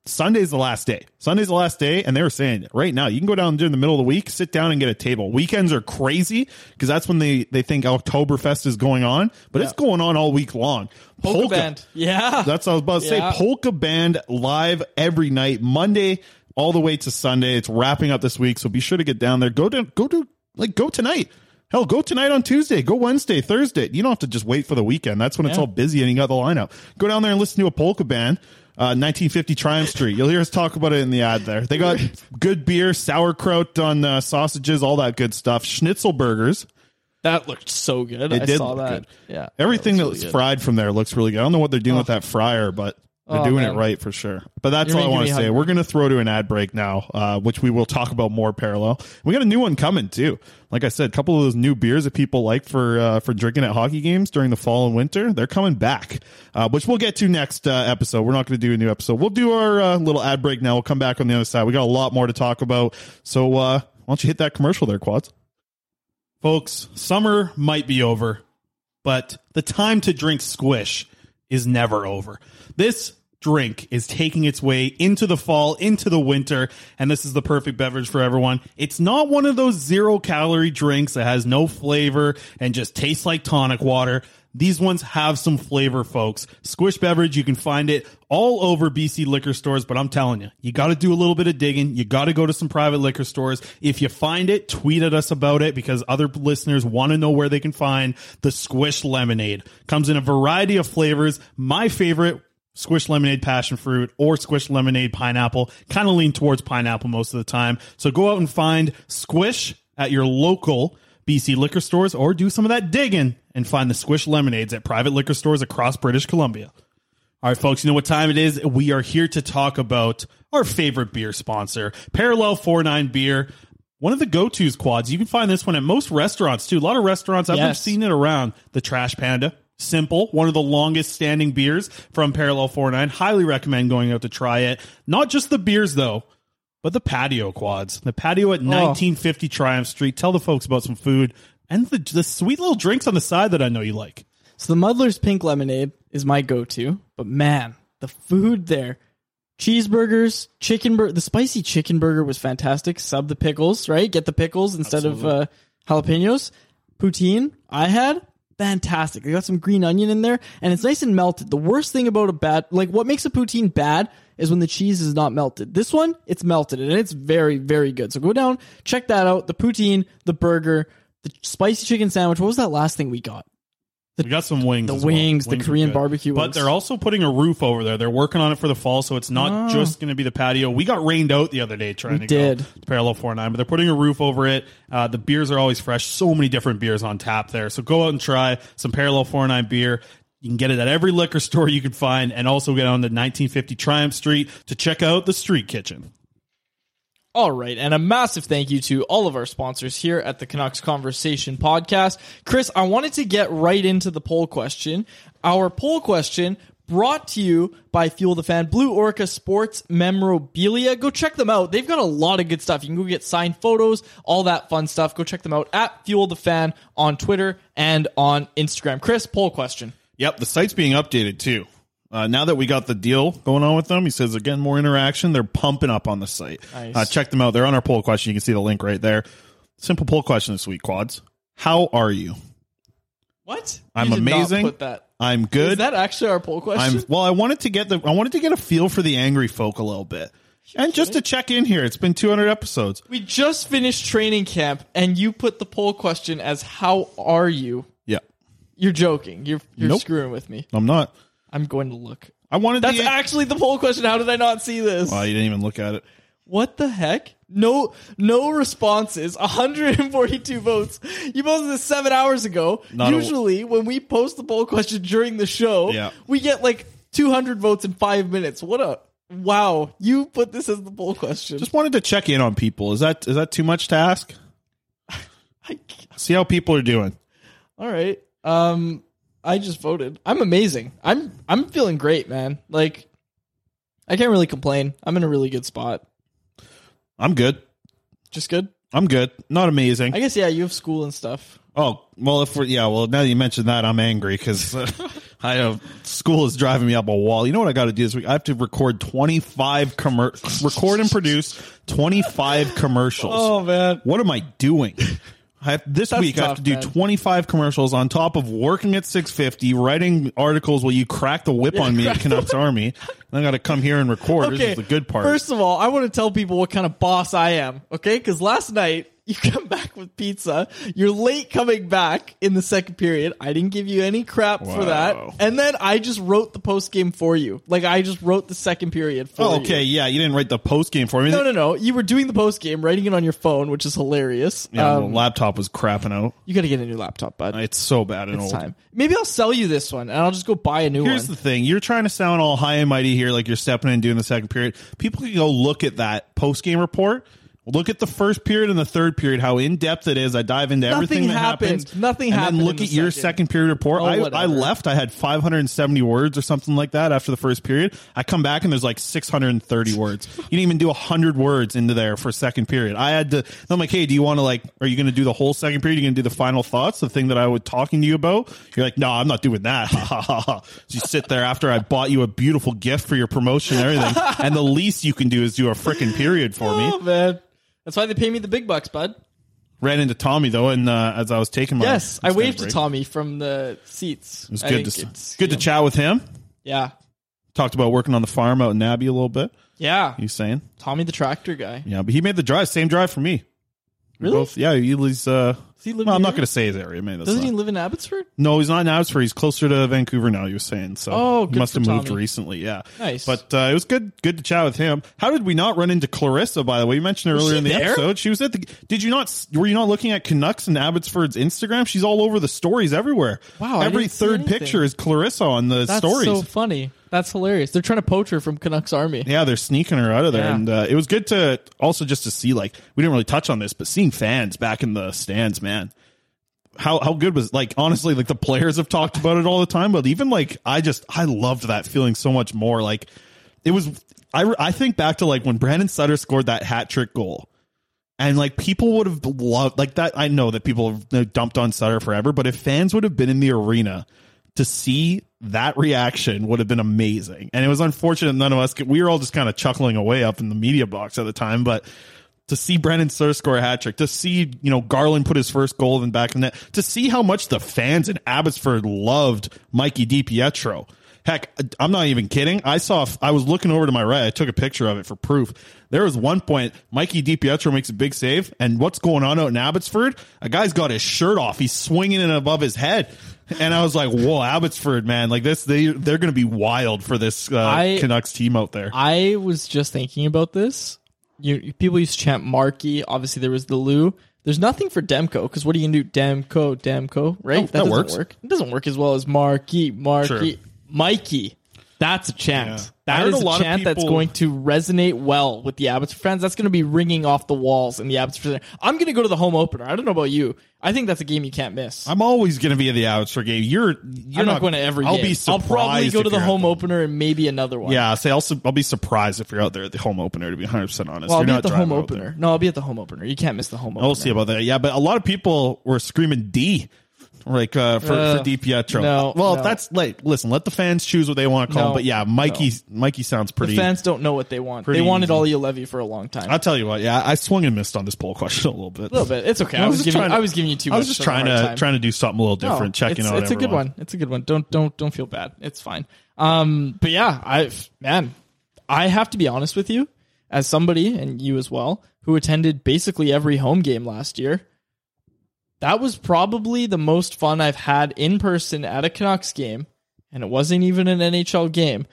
Sunday's the last day. Sunday's the last day, and they were saying right now you can go down during the middle of the week, sit down and get a table. Weekends are crazy because that's when they they think Oktoberfest is going on, but it's going on all week long. Polka band. Yeah. That's what I was about to Yeah. say. Polka band live every night, Monday all the way to Sunday. It's wrapping up this week, so be sure to get down there. Go to go to like go tonight. Hell, go tonight on Tuesday. Go Wednesday, Thursday. You don't have to just wait for the weekend. That's when it's all busy and you got the lineup. Go down there and listen to a polka band. Uh, 1950 Triumph Street. You'll hear us talk about it in the ad there. They got good beer, sauerkraut on uh, sausages, all that good stuff. Schnitzel burgers. That looked so good. It I did saw look that. good. Yeah. Everything that that's was really fried from there looks really good. I don't know what they're doing with that fryer, but they're Oh, doing man. it right for sure. But that's You're all I want to say. hungry. We're going to throw to an ad break now, uh, which we will talk about more parallel. We got a new one coming too. Like I said, a couple of those new beers that people like for uh, for drinking at hockey games during the fall and winter, they're coming back, uh, which we'll get to next uh, episode. We're not going to do a new episode. We'll do our uh, little ad break now. We'll come back on the other side. We got a lot more to talk about. So uh, why don't you hit that commercial there, Quads? Folks, summer might be over, but the time to drink squish is never over. This drink is taking its way into the fall, into the winter, and this is the perfect beverage for everyone. It's not one of those zero calorie drinks that has no flavor and just tastes like tonic water. These ones have some flavor, folks. Squish beverage, you can find it all over BC liquor stores, but I'm telling you, you got to do a little bit of digging. You got to go to some private liquor stores. If you find it, tweet at us about it because other listeners want to know where they can find the Squish lemonade. Comes in a variety of flavors. My favorite Squish lemonade passion fruit or squish lemonade pineapple. Kind of lean towards pineapple most of the time. So go out and find Squish at your local BC liquor stores or do some of that digging and find the Squish lemonades at private liquor stores across British Columbia. All right, folks, you know what time it is? We are here to talk about our favorite beer sponsor, Parallel 49 Beer. One of the go-tos quads. You can find this one at most restaurants too. A lot of restaurants, I've Yes. seeing it around. The Trash Panda. Simple, one of the longest standing beers from Parallel 49. Highly recommend going out to try it. Not just the beers though, but the patio quads. The patio at 1950 Triumph Street. Tell the folks about some food and the, the sweet little drinks on the side that I know you like. So the Muddler's Pink Lemonade is my go-to, but man, the food there. Cheeseburgers, chicken burger, the spicy chicken burger was fantastic. Sub the pickles, right? Get the pickles instead of uh, jalapenos. Poutine I had fantastic. They got some green onion in there, and it's nice and melted. The worst thing about a bad, like what makes a poutine bad, is when the cheese is not melted. This one, it's melted and it's very, very good. So go down, check that out. The poutine, the burger, the spicy chicken sandwich. What was that last thing we got? we got some wings. the as well. wings, the Korean barbecue But wings. they're also putting a roof over there. They're working on it for the fall, so it's not Ah. just going to be the patio. We got rained out the other day trying We to did. go to Parallel 49, but they're putting a roof over it. Uh, the beers are always fresh. So many different beers on tap there. So go out and try some Parallel 49 beer. You can get it at every liquor store you can find, and also get on the 1950 Triumph Street to check out the Street Kitchen. All right, and a massive thank you to all of our sponsors here at the Canucks Conversation podcast. Chris, I wanted to get right into the poll question. Our poll question brought to you by Fuel the Fan, Blue Orca Sports Memorabilia. Go check them out. They've got a lot of good stuff. You can go get signed photos, all that fun stuff. Go check them out at Fuel the Fan on Twitter and on Instagram. Chris, poll question. Yep, the site's being updated too. Uh, now that we got the deal going on with them, he says they're getting more interaction. They're pumping up on the site. Nice. Uh, check them out. They're on our poll question. You can see the link right there. Simple poll question this week, Quads. How are you? What? I'm You amazing. put that. I'm good. Is that actually our poll question? I'm well. I wanted to get the. I wanted to get a feel for the angry folk a little bit, and just to check in here. It's been 200 episodes. We just finished training camp, and you put the poll question as "How are you?" You're joking. You're you're Nope. screwing with me. I'm not. I'm going to look. I wanted. That's the, actually the poll question. How did I not see this? Well, you didn't even look at it. What the heck? No, no responses. 142 votes. You posted this seven hours ago. Not a- Usually, when we post the poll question during the show, Yeah. we get like 200 votes in five minutes. What a wow! You put this as the poll question. Just wanted to check in on people. Is that is that too much to ask? [LAUGHS] I- See how people are doing. All right. Um, I just voted. I'm amazing. I'm I'm feeling great, man. Like, I can't really complain. I'm in a really good spot. I'm good. Just good. I'm good. Not amazing. I guess yeah. You have school and stuff. Oh well, if we're yeah, well now that you mentioned that, I'm angry because uh, [LAUGHS] I have school is driving me up a wall. You know what I got to do this week? I have to record 25 commer- record and produce 25 commercials. Oh man. What am I doing? [LAUGHS] I have, this That's week I have to do man. 25 commercials on top of working at 650, writing articles while you crack the whip on me at Canucks Army. And I got to come here and record. This is the good part. First of all, I want to tell people what kind of boss I am, okay? Because last night you come back with pizza. You're late coming back in the second period. I didn't give you any crap for that. And then I just wrote the post game for you. Like I just wrote the second period for oh, you. okay, yeah, you didn't write the post game for me. No, no, no. You were doing the post game, writing it on your phone, which is hilarious. Yeah, Um, the laptop was crapping out. you got to get a new laptop, bud. It's so bad and it's old. time. Maybe I'll sell you this one, and I'll just go buy a new Here's one. Here's the thing: you're trying to sound all high and mighty here, like you're stepping in doing the second period. People can go look at that post game report. Look at the first period and the third period, how in depth it is. I dive into Nothing everything that happened. happens. Nothing and happened in look at your second. second period report. Oh, I, I left. I had 570 words or something like that after the first period. I come back and there's like 630 words. You didn't even do 100 words into there for second period. I had to. I'm like, hey, do you want to like? Are you going to do the whole second period? Are you going to do the final thoughts, the thing that I was talking to you about? You're like, no, I'm not doing that. Ha ha ha ha. So you sit there after I bought you a beautiful gift for your promotion and everything, and the least you can do is do a freaking period for me. [LAUGHS] Oh man, that's why they pay me the big bucks, bud. Ran into Tommy though, and uh, as I was taking my Yes, I waved to. Tommy from the seats. It was I good to good to him. chat with him. Yeah, Talked about working on the farm out in Abbey a little bit. yeah. He's saying, Tommy the tractor guy. yeah, but he made the drive, same drive for me. Really? Both, yeah, he lives. Uh, he live well, I'm not going to say his area. That's Doesn't not- he live in Abbotsford? No, he's not in Abbotsford. He's closer to Vancouver now. He was saying so. Oh, he good must for have moved Tommy. recently. Yeah, Nice. But uh, it was good. Good to chat with him. How did we not run into Clarissa? By the way, you mentioned her Was earlier she in the there? episode. She was at the. Did you not? Were you not looking at Canucks and Abbotsford's Instagram? She's all over the stories everywhere. Wow, I every didn't see third anything. picture is Clarissa on the That's stories. so funny. That's hilarious. They're trying to poach her from Canucks Army. Yeah, they're sneaking her out of there, Yeah. and uh, it was good to also just to see like we didn't really touch on this, but seeing fans back in the stands, man. How how good was like honestly like the players have talked about it all the time, but even like I just I loved that feeling so much more. Like it was I I think back to like when Brandon Sutter scored that hat trick goal. And like people would have loved like that. I know that people have dumped on Sutter forever, but if fans would have been in the arena to see that reaction would have been amazing. And it was unfortunate none of us could, we were all just kind of chuckling away up in the media box at the time, but to see Brandon Sutter score a hat trick, to see, you know, Garland put his first goal in back of the net, to see how much the fans in Abbotsford loved Mikey DiPietro. Heck, I'm not even kidding. I saw, I was looking over to my right. I took a picture of it for proof. There was one point, Mikey DiPietro makes a big save, and what's going on out in Abbotsford? A guy's got his shirt off. He's swinging it above his head. And I was like, whoa, Abbotsford, man. Like this, they, they're going to be wild for this uh, I- Canucks team out there. I was just thinking about this. You people used to chant Marky. Obviously, there was the Lou. There's nothing for Demko because what do you do? Demko, Demko, right? Oh, that doesn't works. work. It doesn't work as well as Marky, Marky, Sure. Mikey. That's a chant. Yeah. I That heard a a, lot of chant that's going to resonate well with the Abbotsford fans. That's going to be ringing off the walls in the Abbotsford. I'm going to go to the home opener. I don't know about you. I think that's a game you can't miss. I'm always going to be at the Abbotsford game. You're, you're I'm not, going to every I'll game. be I'll surprised. probably go if to the you're home opener and maybe another one. Yeah, say also I'll be surprised if you're out there at the home opener. To be 100 percent honest, Well, I'll you're be not at the home opener. No, I'll be at the home opener. You can't miss the home opener. We'll see about that. Yeah, but a lot of people were screaming D, like uh, for Uh, for DiPietro. no, well, no. that's like listen. Let the fans choose what they want to call No, him. But yeah, Mikey Mikey sounds pretty. The fans don't know what they want. They wanted easy. Olli Juolevi for a long time. I'll tell you what. Yeah, I swung and missed on this poll question [LAUGHS] a little bit. a little bit. It's okay. I, was, just giving. trying to- I was giving you too I was just trying to time. trying to do something a little No, different, checking it's, out. It's a good one. It's a good one. Don't don't don't feel bad. It's fine. Um, but yeah, I man, I have to be honest with you, as somebody and you as well, who attended basically every home game last year. That was probably the most fun I've had in person at a Canucks game, and it wasn't even an NHL game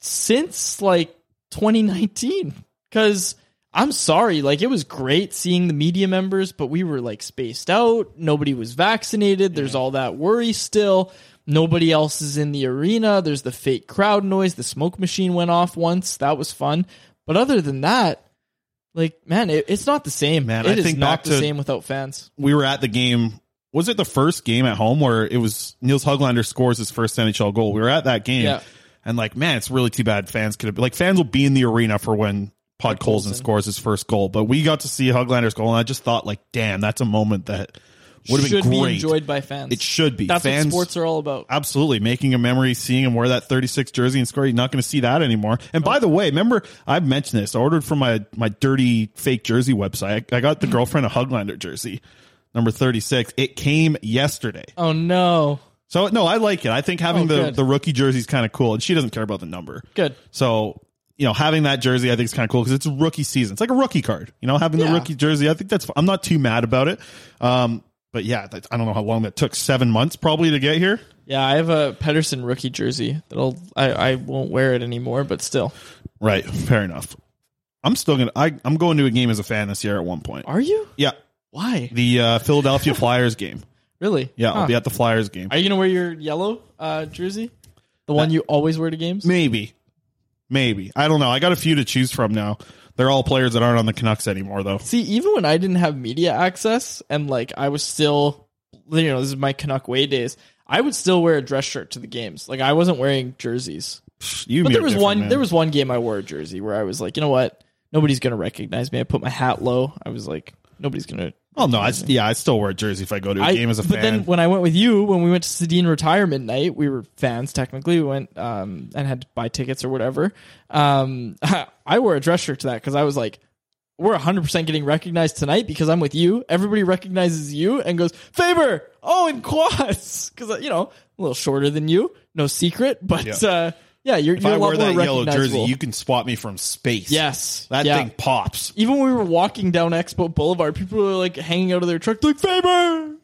since like 2019. Because I'm sorry, like it was great seeing the media members, but we were like spaced out. Nobody was vaccinated. There's all that worry still. Nobody else is in the arena. There's the fake crowd noise. The smoke machine went off once. That was fun. But other than that, like man, it, it's not the same. Man, it I is think not back the to- same without fans. we were at the game. Was it the first game at home where it was Nils Hoglander scores his first NHL goal? We were at that game, Yeah. and like, man, it's really too bad fans could have like fans will be in the arena for when Podkolzin scores his first goal, but we got to see Hoglander's goal, and I just thought, like, damn, that's a moment that would have Should been be great. enjoyed by fans. It should be. That's fans, what sports are all about. Absolutely, making a memory, seeing him wear that 36 jersey and score. You're not going to see that anymore. And by the way, remember I've mentioned this. I ordered from my my dirty fake jersey website. I, I got the girlfriend a Hoglander jersey, number 36. It came yesterday. Oh no. So no, I like it. I think having Oh, the good. the rookie jersey is kind of cool, and she doesn't care about the number. Good. So you know, having that jersey, I think is kind of cool because it's a rookie season. It's like a rookie card. You know, having the Yeah. rookie jersey, I think that's. I'm not too mad about it. Um, but yeah, I don't know how long that took. Seven months probably to get here. Yeah, I have a Pettersson rookie jersey that'll I, I won't wear it anymore, but still. Right. Fair enough. I'm still gonna. I, I'm going to a game as a fan this year at one point. Are you? Yeah, Why? the uh, Philadelphia [LAUGHS] Flyers game. Really? Yeah, Huh. I'll be at the Flyers game. Are you gonna wear your yellow uh, jersey? The one you always wear to games? Maybe, maybe. I don't know. I got a few to choose from now. They're all players that aren't on the Canucks anymore, though. See, even when I didn't have media access and like I was still, you know, this is my Canuck way days. I would still wear a dress shirt to the games. Like I wasn't wearing jerseys. You, But there was one. man. There was one game I wore a jersey where I was like, you know what? Nobody's gonna recognize me. I put my hat low. I was like, nobody's gonna. Oh no, I yeah, I still wear a jersey if I go to a I- game as a but fan. But then when I went with you, when we went to Sedin retirement night, we were fans technically. We went um, and had to buy tickets or whatever. Um, [LAUGHS] I wore a dress shirt to that because I was like, we're 100% getting recognized tonight because I'm with you. Everybody recognizes you and goes, Faber, oh, and Quas. [LAUGHS] Because, you know, a little shorter than you. No secret. But, yeah, uh, yeah you're, if you're I wear that yellow jersey, you can spot me from space. Yes. that Yeah. thing pops. Even when we were walking down Expo Boulevard, people were like hanging out of their truck, like, Faber.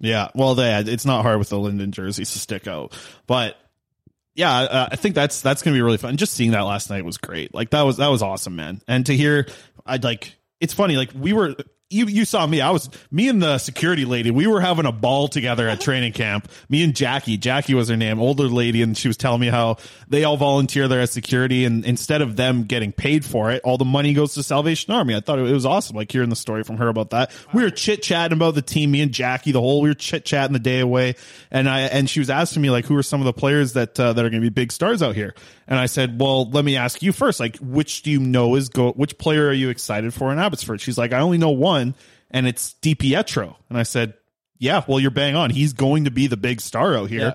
Yeah, well, they, it's not hard with the Linden jerseys to stick out, but yeah, uh, I think that's that's gonna be really fun. Just seeing that last night was great. Like that was that was awesome, man. And to hear, I'd like it's funny. Like we were. You, you saw me. I was me and the security lady. We were having a ball together at training camp. Me and Jackie. Jackie was her name, older lady, and she was telling me how they all volunteer there as security, and instead of them getting paid for it, all the money goes to Salvation Army. I thought it was awesome. Like hearing the story from her about that. We were chit chatting about the team. Me and Jackie, the whole we were chit chatting the day away, and I and she was asking me like, who are some of the players that uh, that are going to be big stars out here? And I said, well, let me ask you first. Like, which do you know is go? Which player are you excited for in Abbotsford? She's like, I only know one, and it's DiPietro. And I said, Yeah, well, you're bang on. He's going to be the big star out here. Yeah.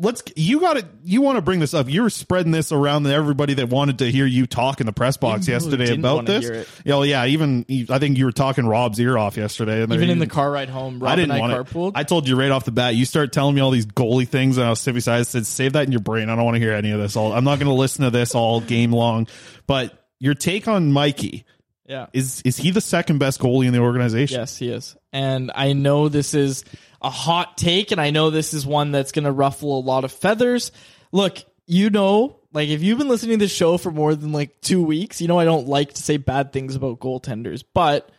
Let's. You got to. You want to bring this up? You were spreading this around to everybody that wanted to hear you talk in the press box Even yesterday about this. Yeah, well, yeah. Even I think you were talking Rob's ear off yesterday. And Even in the car ride home, Rob I didn't and I want it. I told you right off the bat. You start telling me all these goalie things, and I was sippy side. I said, "Save that in your brain. I don't want to hear any of this. All I'm not going to listen to this all game long." But your take on Mikey yeah. is is he the second best goalie in the organization? Yes, he is. And I know this is a hot take, and I know this is one that's going to ruffle a lot of feathers. Look, you know, like if you've been listening to this show for more than like two weeks, you know I don't like to say bad things about goaltenders, but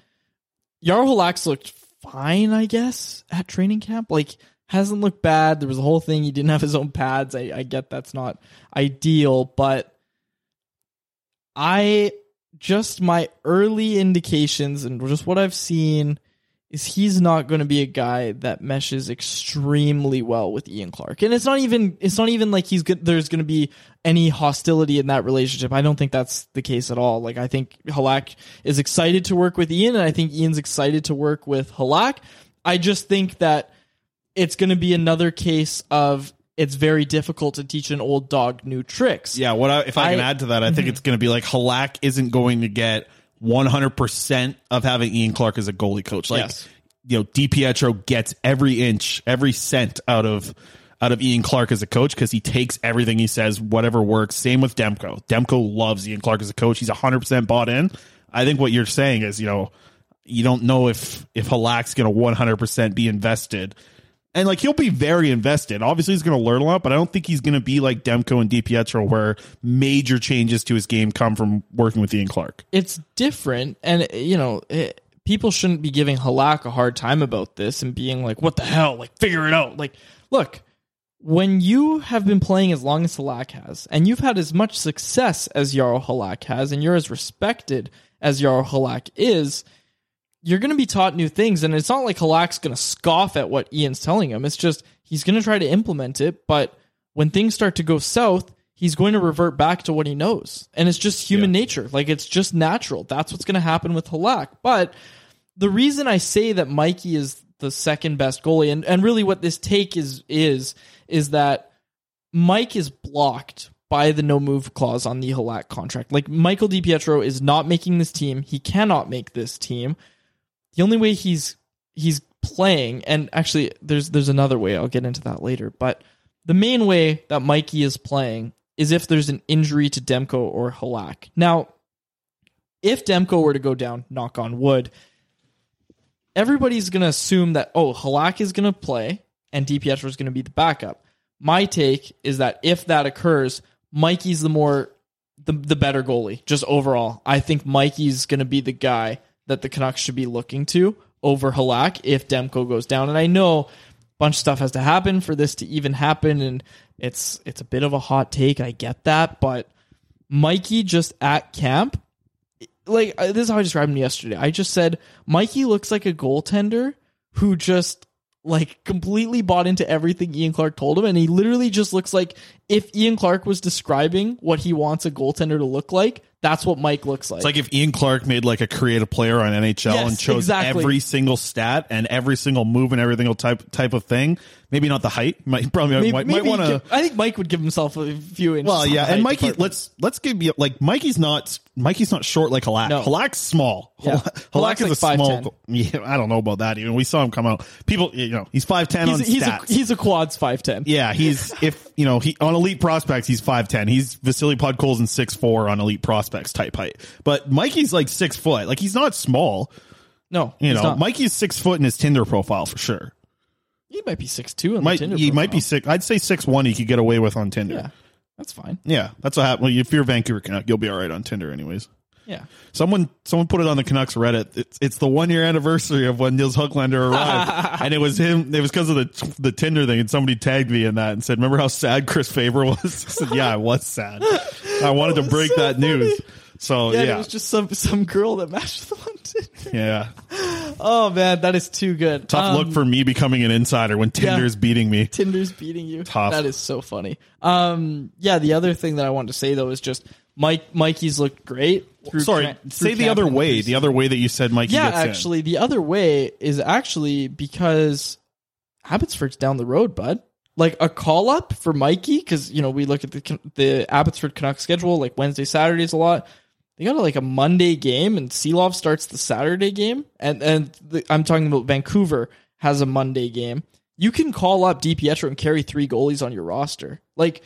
Halak's looked fine, I guess, at training camp. Like, hasn't looked bad. There was a whole thing. He didn't have his own pads. I, I get that's not ideal, but I just my early indications and just what I've seen is he's not going to be a guy that meshes extremely well with Ian Clark. And it's not even it's not even like he's good there's going to be any hostility in that relationship. I don't think that's the case at all. Like I think Halak is excited to work with Ian and I think Ian's excited to work with Halak. I just think that it's going to be another case of it's very difficult to teach an old dog new tricks. Yeah, what I, if I, can add to that, I think mm-hmm. it's going to be like Halak isn't going to get 100% of having Ian Clark as a goalie coach. Like, Yes. you know, DiPietro gets every inch, every cent out of out of Ian Clark as a coach because he takes everything he says, whatever works. Same with Demko. Demko loves Ian Clark as a coach. He's 100% bought in. I think what you're saying is, you know, you don't know if if Halak's going to 100% be invested. And like he'll be very invested. Obviously, he's going to learn a lot, but I don't think he's going to be like Demko and DiPietro, where major changes to his game come from working with Ian Clark. it's different and you know it, people shouldn't be giving halak a hard time about this and being like what the hell like figure it out like look when you have been playing as long as halak has and you've had as much success as Jaro halak has and you're as respected as Jaro halak is you're going to be taught new things and it's not like halak's going to scoff at what ian's telling him. It's just he's going to try to implement it but when things start to go south he's going to revert back to what he knows. And it's just human nature. Like it's just natural. That's what's going to happen with halak. But the reason i say that mikey is the second best goalie and, and really what this take is is is that mike is blocked by the no move clause on the halak contract. Like michael DiPietro is not making this team. He cannot make this team the only way he's he's playing and actually there's there's another way I'll get into that later but the main way that Mikey is playing is if there's an injury to Demko or Halak. Now, if Demko were to go down, knock on wood, everybody's going to assume that oh, Halak is going to play and DiPietro is going to be the backup. My take is that if that occurs, Mikey's the more the the better goalie just overall. I think Mikey's going to be the guy that the Canucks should be looking to over Halak if Demko goes down. And I know a bunch of stuff has to happen for this to even happen and it's it's a bit of a hot take. I get that, but Mikey just at camp like uh, this is how I described him yesterday. I just said Mikey looks like a goaltender who just like completely bought into everything Ian Clark told him, and he literally just looks like if Ian Clark was describing what he wants a goaltender to look like, that's what Mike looks like. It's like if Ian Clark made like a creative player on NHL Yes, and chose exactly. every single stat and every single move and every single type type of thing. Maybe not the height. Might probably maybe, might, might want to. I think Mike would give himself a few inches. Well, yeah, and Mikey, department. let's let's give you like Mikey's not Mikey's not short like Halak. No. Halak's small. Yeah. Halak, Halak's is like a 5'10". small. Yeah, I don't know about that. Even we saw him come out. People, you know, he's five ten on he's, he's a, he's a quads five ten. yeah, he's if you know he on elite prospects he's five ten. He's Vasily Podkolzin six four on elite prospects type height. But Mikey's like six foot. Like he's not small. No, You know, not. Mikey's six foot in his Tinder profile for sure. He might be six two on Might Tinder. he might be six? I'd say six one. He could get away with on Tinder. Yeah, that's fine. Yeah, that's what happened. Well, if you're Vancouver Canuck, you'll be all right on Tinder, anyways. Yeah. Someone someone put it on the Canucks Reddit. It's, it's the one year anniversary of when Nils Hoglander arrived, [LAUGHS] and it was him. It was because of the the Tinder thing, and somebody tagged me in that and said, "Remember how sad Chris Faber was?" I said, "Yeah, I was sad. I wanted to break that news." So Yeah, yeah, it was just some some girl that matched the one. Tinder. [LAUGHS] yeah. Oh man, that is too good. Tough Um, look for me becoming an insider when Tinder's beating me. Tinder's beating you. Tough. That is so funny. Um, yeah. The other thing that I wanted to say though is just Mike. Mikey's looked great. through Sorry, say the other way. The other way that you said Mikey Yeah, gets in. actually, the other way is actually because Abbotsford's down the road, bud. Like a call up for Mikey, because you know we look at the the Abbotsford Canucks schedule, like Wednesday, Saturdays a lot. They got like a Monday game, and Silovs starts the Saturday game, and and the, I'm talking about Vancouver has a Monday game. You can call up DiPietro and carry three goalies on your roster. Like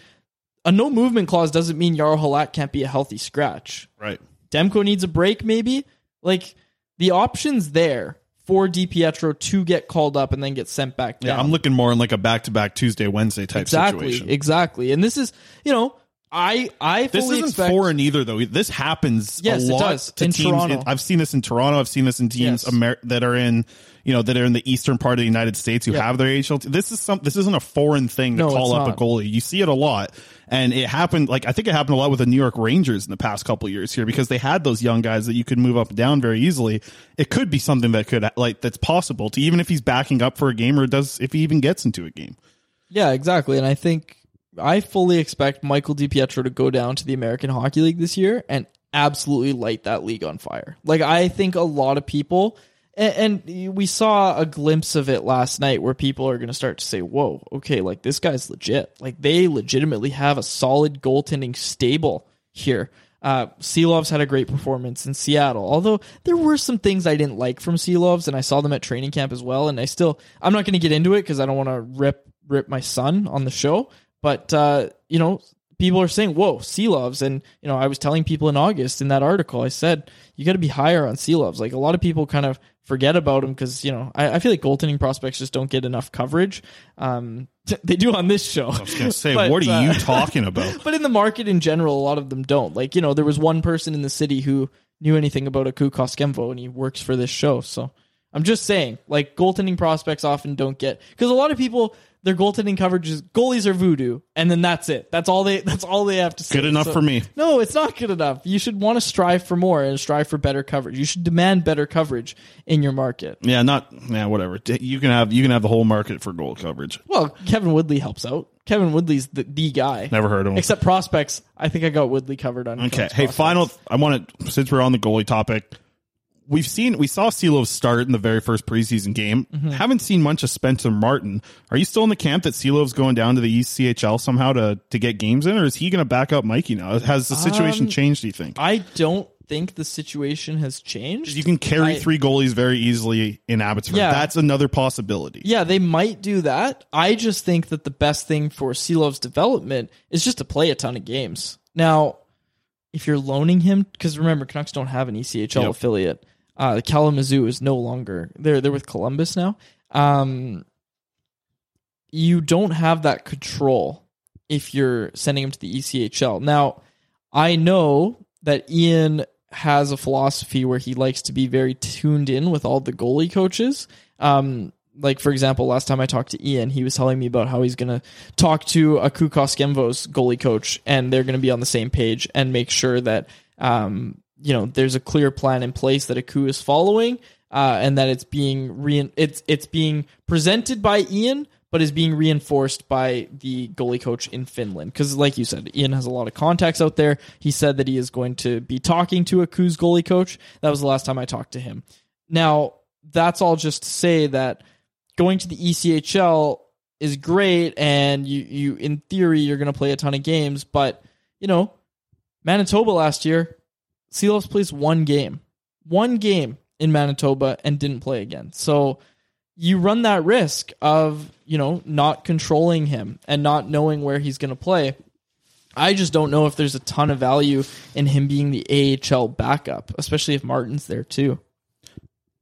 a no movement clause doesn't mean Jaro Halak can't be a healthy scratch. Right. Demko needs a break, maybe. Like the options there for DiPietro to get called up and then get sent back down. Yeah, I'm looking more in like a back to back Tuesday, Wednesday type exactly, situation. exactly. And this is, you know, I I This isn't expect, foreign either, though. This happens Yes, a it does. to In teams. Toronto. I've seen this in Toronto. I've seen this in teams Yes. Amer- that are in, you know, that are in the eastern part of the United States who Yeah. have their AHL. T- this is some. This isn't a foreign thing to No, call up not. a goalie. You see it a lot, and it happened. Like I think it happened a lot with the New York Rangers in the past couple of years here because they had those young guys that you could move up and down very easily. It could be something that could like that's possible to even if he's backing up for a game or does if he even gets into a game. Yeah, exactly. And I think I fully expect Michael DiPietro to go down to the American Hockey League this year and absolutely light that league on fire. Like I think a lot of people and, and we saw a glimpse of it last night where people are going to start to say, "Whoa, okay, like this guy's legit. Like they legitimately have a solid goaltending stable here." Uh, Silovs had a great performance in Seattle, although there were some things I didn't like from Silovs, and I saw them at training camp as well. And I still, I'm not going to get into it because I don't want to rip rip my son on the show. But uh, you know, people are saying, "Whoa, Silovs," and you know, I was telling people in August in that article, I said you got to be higher on Silovs. Like a lot of people kind of forget about him because you know I, I feel like goaltending prospects just don't get enough coverage. Um, [LAUGHS] they do on this show. I was gonna say, [LAUGHS] what are you [LAUGHS] talking about? But in the market in general, a lot of them don't. Like, you know, there was one person in the city who knew anything about Aku Koskenvuo and he works for this show. So I'm just saying, like, goaltending prospects often don't get because a lot of people their goaltending coverage is goalies are voodoo, and then that's it. That's all they [LAUGHS] that's all they have to say. Good enough So- for me. No, it's not good enough. You should want to strive for more and strive for better coverage. You should demand better coverage in your market. Yeah, not yeah, whatever. You can have you can have the whole market for goal coverage. Well, Kevin Woodley helps out. Kevin Woodley's the, the guy. Never heard of him. Except prospects. I think I got Woodley covered on. Okay. Hey, prospects. final. I want to since we're on the goalie topic. We've seen we saw Silovs start in the very first preseason game. Mm-hmm. Haven't seen much of Spencer Martin. Are you still in the camp that Silov's going down to the ECHL somehow to to get games in, or is he going to back up Mikey now? Has the situation Um, changed? Do you think I don't think the situation has changed. you can carry I- three goalies very easily in Abbotsford? Yeah. That's another possibility. Yeah, they might do that. I just think that the best thing for Silov's development is just to play a ton of games. Now, if you're loaning him, because remember, Canucks don't have an ECHL Yep. affiliate. Uh, Kalamazoo is no longer they're they're with Columbus now. Um, you don't have that control if you're sending him to the ECHL. Now, I know that Ian has a philosophy where he likes to be very tuned in with all the goalie coaches. Um, like for example, last time I talked to Ian, he was telling me about how he's going to talk to Aku Koskenvuo's goalie coach, and they're going to be on the same page and make sure that um, you know there's a clear plan in place that Aku is following, uh, and that it's being re- it's it's being presented by Ian, but is being reinforced by the goalie coach in Finland. Because, like you said, Ian has a lot of contacts out there. He said that he is going to be talking to Aku's goalie coach. That was the last time I talked to him. Now, that's all just to say that going to the ECHL is great, and you, you in theory, you're going to play a ton of games. But, you know, Manitoba last year, Silovs plays one game. One game in Manitoba and didn't play again. So you run that risk of, you know, not controlling him and not knowing where he's going to play. I just don't know if there's a ton of value in him being the AHL backup, especially if Martin's there too.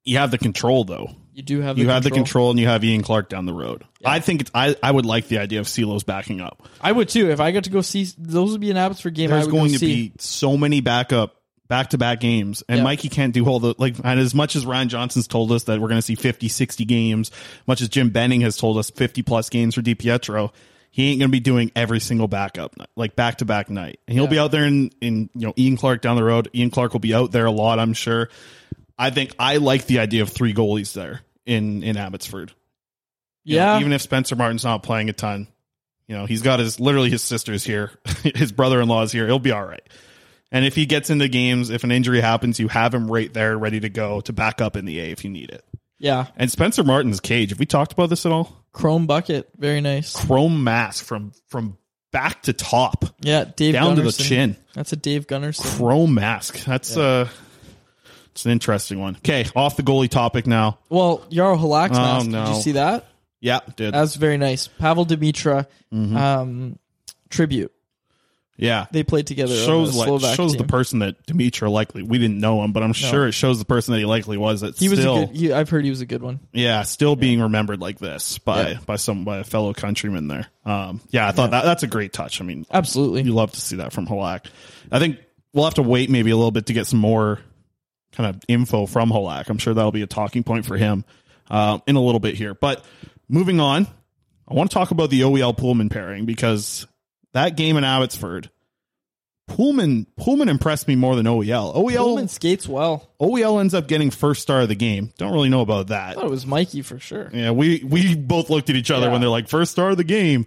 You have the control though. You do have you the have the control. control, and you have Ian Clark down the road. I think it's, I I would like the idea of Silovs backing up. I would too. If I got to go see those would be an Abbotsford game. I There's going go to see. be so many backup back to back games. And Yeah. Mikey can't do all the like and as much as Ryan Johnson's told us that we're going to see 50 60 games much as Jim Benning has told us 50 plus games for DiPietro he ain't going to be doing every single backup like back to back night. And he'll be out there in in you know Ian Clark down the road. Ian Clark will be out there a lot I'm sure. I think I like the idea of three goalies there in in Abbotsford. You know, Yeah. even if Spencer Martin's not playing a ton you know he's got his literally his sisters here. [LAUGHS] His brother-in-law is here. He'll be all right and if he gets into games, if an injury happens, you have him right there, ready to go to back up in the A if you need it. Yeah. And Spencer Martin's cage. Have we talked about this at all? Chrome bucket, very nice. Chrome mask from from back to top. Yeah, Dave down to the chin. That's a Dave Gunnarsson. Chrome mask. That's uh it's an interesting one. Okay, off the goalie topic now. Well, Jaro Halak's Oh, mask. Did you see that? Yeah, did. That's very nice. Pavol Demitra Mhm. um, tribute. Yeah. They played together. shows the like shows the person that Demitra likely we didn't know him, but I'm sure it shows the person that he likely was. That He was still, a good. He, I've heard he was a good one. yeah, still being remembered like this by Yeah. by some by a fellow countryman there. Um, yeah, I thought that that's a great touch. I mean, Absolutely. you love to see that from Halak. I think we'll have to wait maybe a little bit to get some more kind of info from Halak. I'm sure that'll be a talking point for him uh, in a little bit here. But moving on, I want to talk about the OEL Poolman pairing because that game in Abbotsford, Poolman Poolman impressed me more than OEL. OEL Poolman skates well. OEL ends up getting first star of the game. Don't really know about that. I thought it was Mikey for sure. Yeah, we we both looked at each other Yeah. when they're like first star of the game.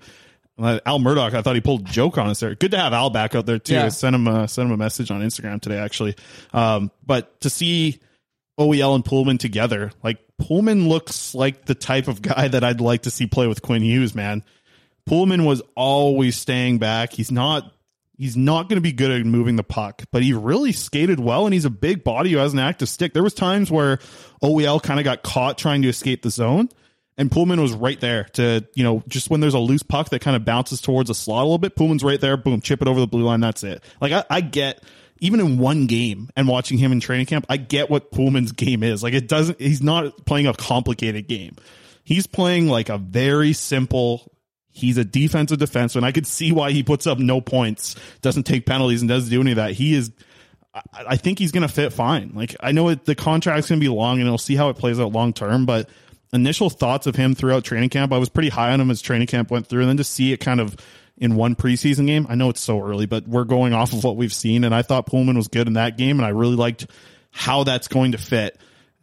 Al Murdoch, I thought he pulled a joke on us there. Good to have Al back out there too. Yeah. I sent him a, sent him a message on Instagram today actually. Um, but to see OEL and Poolman together, like Poolman looks like the type of guy [LAUGHS] that I'd like to see play with Quinn Hughes. Man, Poolman was always staying back. He's not he's not going to be good at moving the puck, but he really skated well and he's a big body who has an active stick. There was times where OEL kind of got caught trying to escape the zone and Poolman was right there to, you know, just when there's a loose puck that kind of bounces towards a slot a little bit, Poolman's right there, boom, chip it over the blue line, that's it. Like I, I get even in one game and watching him in training camp, I get what Poolman's game is. Like it doesn't he's not playing a complicated game. He's playing like a very simple He's a defensive defenseman. I could see why he puts up no points, doesn't take penalties, and doesn't do any of that. He is. I- think he's going to fit fine. Like I know it, the contract's going to be long, and we'll see how it plays out long term. But initial thoughts of him throughout training camp, I was pretty high on him as training camp went through, and then to see it kind of in one preseason game. I know it's so early, but we're going off of what we've seen, and I thought Poolman was good in that game, and I really liked how that's going to fit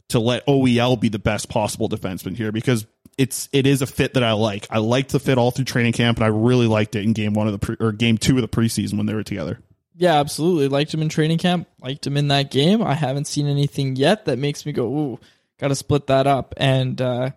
to let OEL be the best possible defenseman here because it's it is a fit that I like. I liked the fit all through training camp, and I really liked it in game one of the pre, or game two of the preseason when they were together. Yeah, absolutely. Liked him in training camp. Liked him in that game. I haven't seen anything yet that makes me go, ooh, got to split that up. And uh,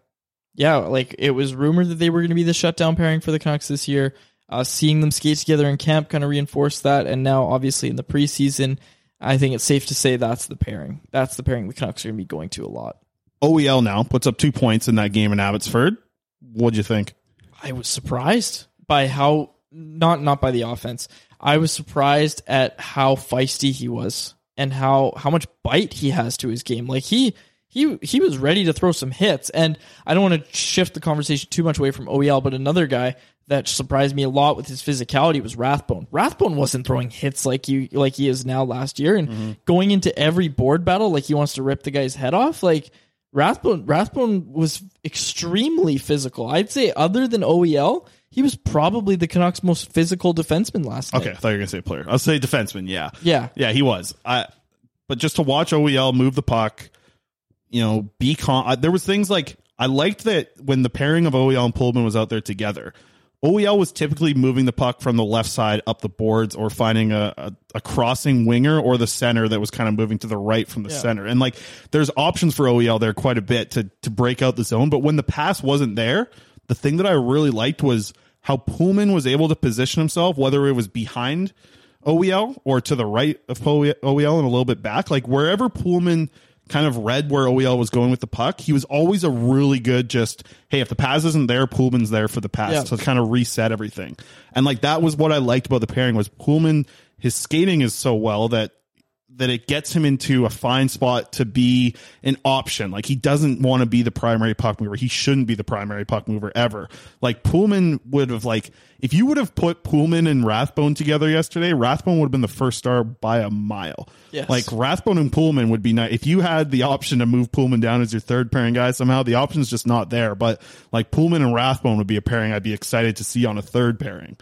yeah, like it was rumored that they were going to be the shutdown pairing for the Canucks this year. Uh, seeing them skate together in camp kind of reinforced that. And now, obviously, in the preseason, I think it's safe to say that's the pairing. That's the pairing the Canucks are going to be going to a lot. OEL now puts up two points in that game in Abbotsford. What'd you think? I was surprised by how not not by the offense. I was surprised at how feisty he was and how how much bite he has to his game. Like he he he was ready to throw some hits. And I don't want to shift the conversation too much away from OEL, but another guy that surprised me a lot with his physicality was Rathbone. Rathbone wasn't throwing hits like you like he is now last year and mm-hmm. going into every board battle like he wants to rip the guy's head off. Like Rathbone Rathbone was extremely physical. I'd say other than OEL, he was probably the Canucks' most physical defenseman last night. Okay, I thought you were gonna say player. I'll say defenseman. Yeah, Yeah. yeah, he was. I, but just to watch OEL move the puck, you know, be calm. I, there was things like I liked that when the pairing of OEL and Poolman was out there together. OEL was typically moving the puck from the left side up the boards or finding a, a, a crossing winger or the center that was kind of moving to the right from the Yeah. center. And like there's options for OEL there quite a bit to to break out the zone. But when the pass wasn't there, the thing that I really liked was how Poolman was able to position himself, whether it was behind OEL or to the right of OEL and a little bit back, like wherever Poolman kind of read where OEL was going with the puck, he was always a really good just, hey, if the pass isn't there, Poolman's there for the pass Yeah. to kind of reset everything. And like that was what I liked about the pairing was Poolman, his skating is so well that that it gets him into a fine spot to be an option. Like he doesn't want to be the primary puck mover. He shouldn't be the primary puck mover ever. Like Poolman would have like if you would have put Poolman and Rathbone together yesterday, Rathbone would have been the first star by a mile. Yes. Like Rathbone and Poolman would be nice. If you had the option to move Poolman down as your third pairing guy somehow, the option's just not there. But like Poolman and Rathbone would be a pairing I'd be excited to see on a third pairing.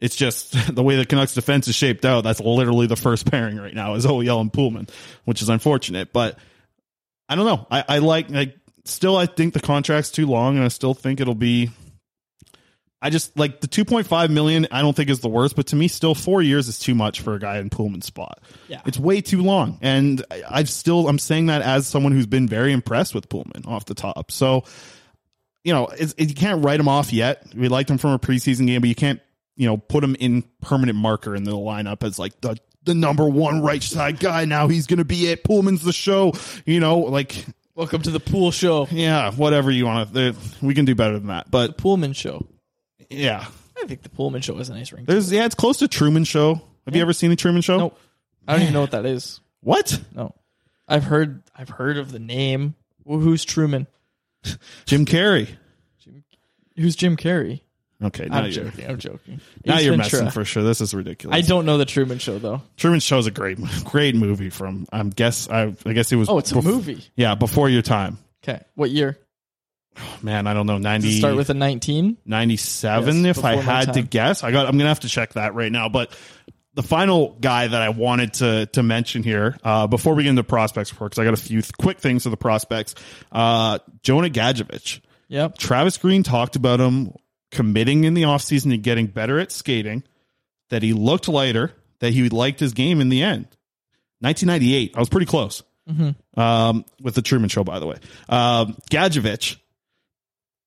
It's just [LAUGHS] the way the Canucks defense is shaped out. That's literally the first pairing right now is OEL and Poolman, which is unfortunate. But I don't know. I, I like, like, still, I think the contract's too long and I still think it'll be, I just like the 2.5 million. I don't think is the worst, but to me, still four years is too much for a guy in Poolman's spot. Yeah. It's way too long. And I- I've still, I'm saying that as someone who's been very impressed with Poolman off the top. So, you know, it's, it, you can't write him off yet. We liked him from a preseason game, but you can't, you know, put him in permanent marker in the lineup as like the the number one right side guy. Now he's going to be it. Poolman's the show. You know, like Welcome to the Pool Show, yeah, whatever you want to. We can do better than that, but Poolman Show. yeah, I think the Poolman Show has a nice ring. there's yeah, it's close to Truman Show. Have you ever seen the Truman Show? Nope. I don't even know what that is. What? No, I've heard. I've heard of the name. Well, who's Truman? Jim Carrey. Jim, Who's Jim Carrey? Okay, now I'm you're joking. I'm joking. now Ace you're Ventura. messing for sure. This is ridiculous. I don't know the Truman Show though. Truman Show is a great, [LAUGHS] great movie from. I guess I, I guess it was. Oh, it's a movie. Yeah, before your time. Okay, what year? [SIGHS] Man, I don't know. Does 90, it start with a 19? 97 Yes, if I had to guess. I got I'm going to have to check that right now, but the final guy that I wanted to to mention here uh, before we get into prospects report cuz I got a few th- quick things to the prospects. Uh, Jonah Gadjovich. Yep. Travis Green talked about him committing in the offseason and getting better at skating, that he looked lighter, that he liked his game in the end. 1998. I was pretty close. Mm-hmm. Um, with the Truman Show, by the way. Um, Gadjovich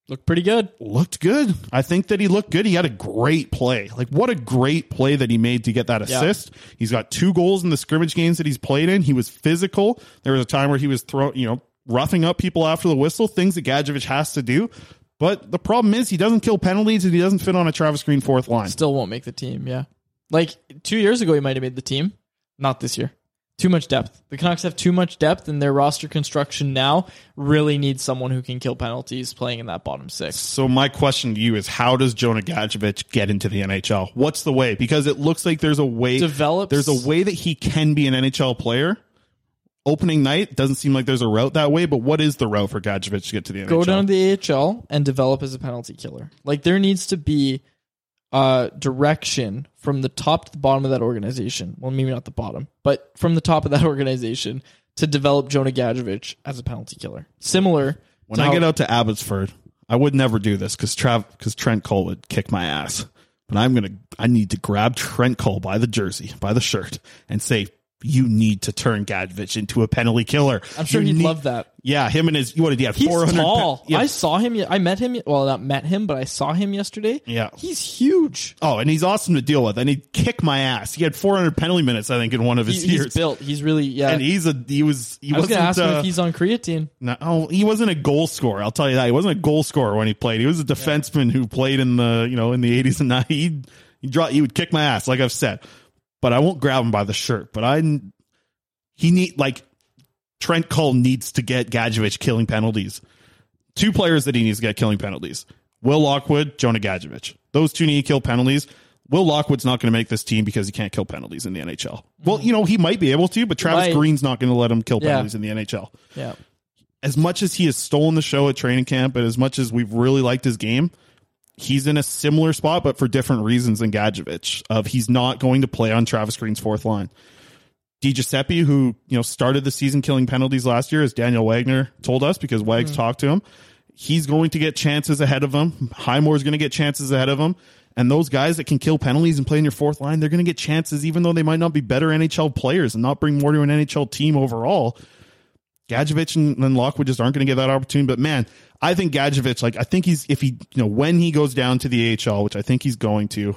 Looked pretty good. looked good. I think that he looked good. He had a great play. Like what a great play that he made to get that Yeah. assist. He's got two goals in the scrimmage games that he's played in. He was physical. There was a time where he was throwing, you know, roughing up people after the whistle, things that Gadjovich has to do. But the problem is he doesn't kill penalties and he doesn't fit on a Travis Green fourth line. Still won't make the team. Yeah. Like two years ago, he might have made the team. Not this year. Too much depth. The Canucks have too much depth, and their roster construction now really needs someone who can kill penalties playing in that bottom six. So my question to you is how does Jonah Gadjovich get into the NHL? What's the way? Because it looks like there's a way Develops- there's a way that he can be an NHL player. Opening night doesn't seem like there's a route that way, but what is the route for Gadjovich to get to the NHL? Go down to the AHL and develop as a penalty killer. Like there needs to be uh, direction from the top to the bottom of that organization. Well, maybe not the bottom, but from the top of that [LAUGHS] organization to develop Jonah Gadjovich as a penalty killer. Similar. when I how- get out to Abbotsford, I would never do this because Trav because Trent Cull would kick my ass. But I'm gonna I need to grab Trent Cull by the jersey, by the shirt, and say, You need to turn Gadjovich into a penalty killer. I'm sure You he'd need- love that. Yeah, him and his what did he have? He's 400 tall. pe- yeah, I saw him. I met him. Well, not met him, but I saw him yesterday. Yeah. he's huge. Oh, and he's awesome to deal with. And he'd kick my ass. He had 400 penalty minutes, I think, in one of his He- years. he's built. He's really yeah. And he's a he was he I was gonna ask him uh, if he's on creatine. no, oh, he wasn't a goal scorer. I'll tell you that. He wasn't a goal scorer when he played. He was a defenseman who played in the, you know, in the 80s and 90s. He he draw he would kick my ass like I've said. But I won't grab him by the shirt, but I he need like Trent Cull needs to get Gadjovich killing penalties. Two players that he needs to get killing penalties. Will Lockwood, Jonah Gadjovich. Those two need to kill penalties. Will Lockwood's not going to make this team because he can't kill penalties in the NHL. Well, you know, he might be able to, but Travis. Green's not going to let him kill Yeah. penalties in the NHL Yeah, as much as he has stolen the show at training camp and as much as we've really liked his game, he's in a similar spot, but for different reasons than Gadjovich. Of he's not going to play on Travis Green's fourth line. Di Giuseppe, who you know started the season killing penalties last year, as Daniel Wagner told us because Wags mm-hmm. talked to him, he's going to get chances ahead of him. Highmore's going to get chances ahead of him. And those guys that can kill penalties and play in your fourth line, they're going to get chances, even though they might not be better NHL players and not bring more to an NHL team overall. Gadjovich and, and Lockwood just aren't going to get that opportunity. But man, I think Gadjovich, like I think he's if he you know when he goes down to the AHL, which I think he's going to,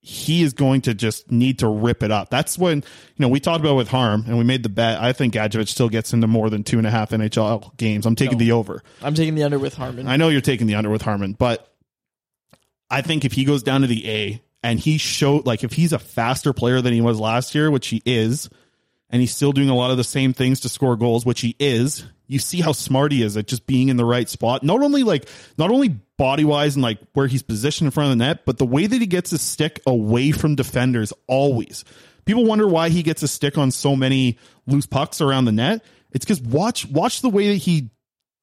he is going to just need to rip it up. That's when you know we talked about with Harm and we made the bet. I think Gadjovich still gets into more than two and a half NHL games. I'm taking the over. I'm taking the under with Harman. I know you're taking the under with Harman, but I think if he goes down to the A and he showed like if he's a faster player than he was last year, which he is, and he's still doing a lot of the same things to score goals, which he is, you see how smart he is at just being in the right spot. Not only like not only body wise and like where he's positioned in front of the net, but the way that he gets his stick away from defenders always. People wonder why he gets a stick on so many loose pucks around the net. It's because watch watch the way that he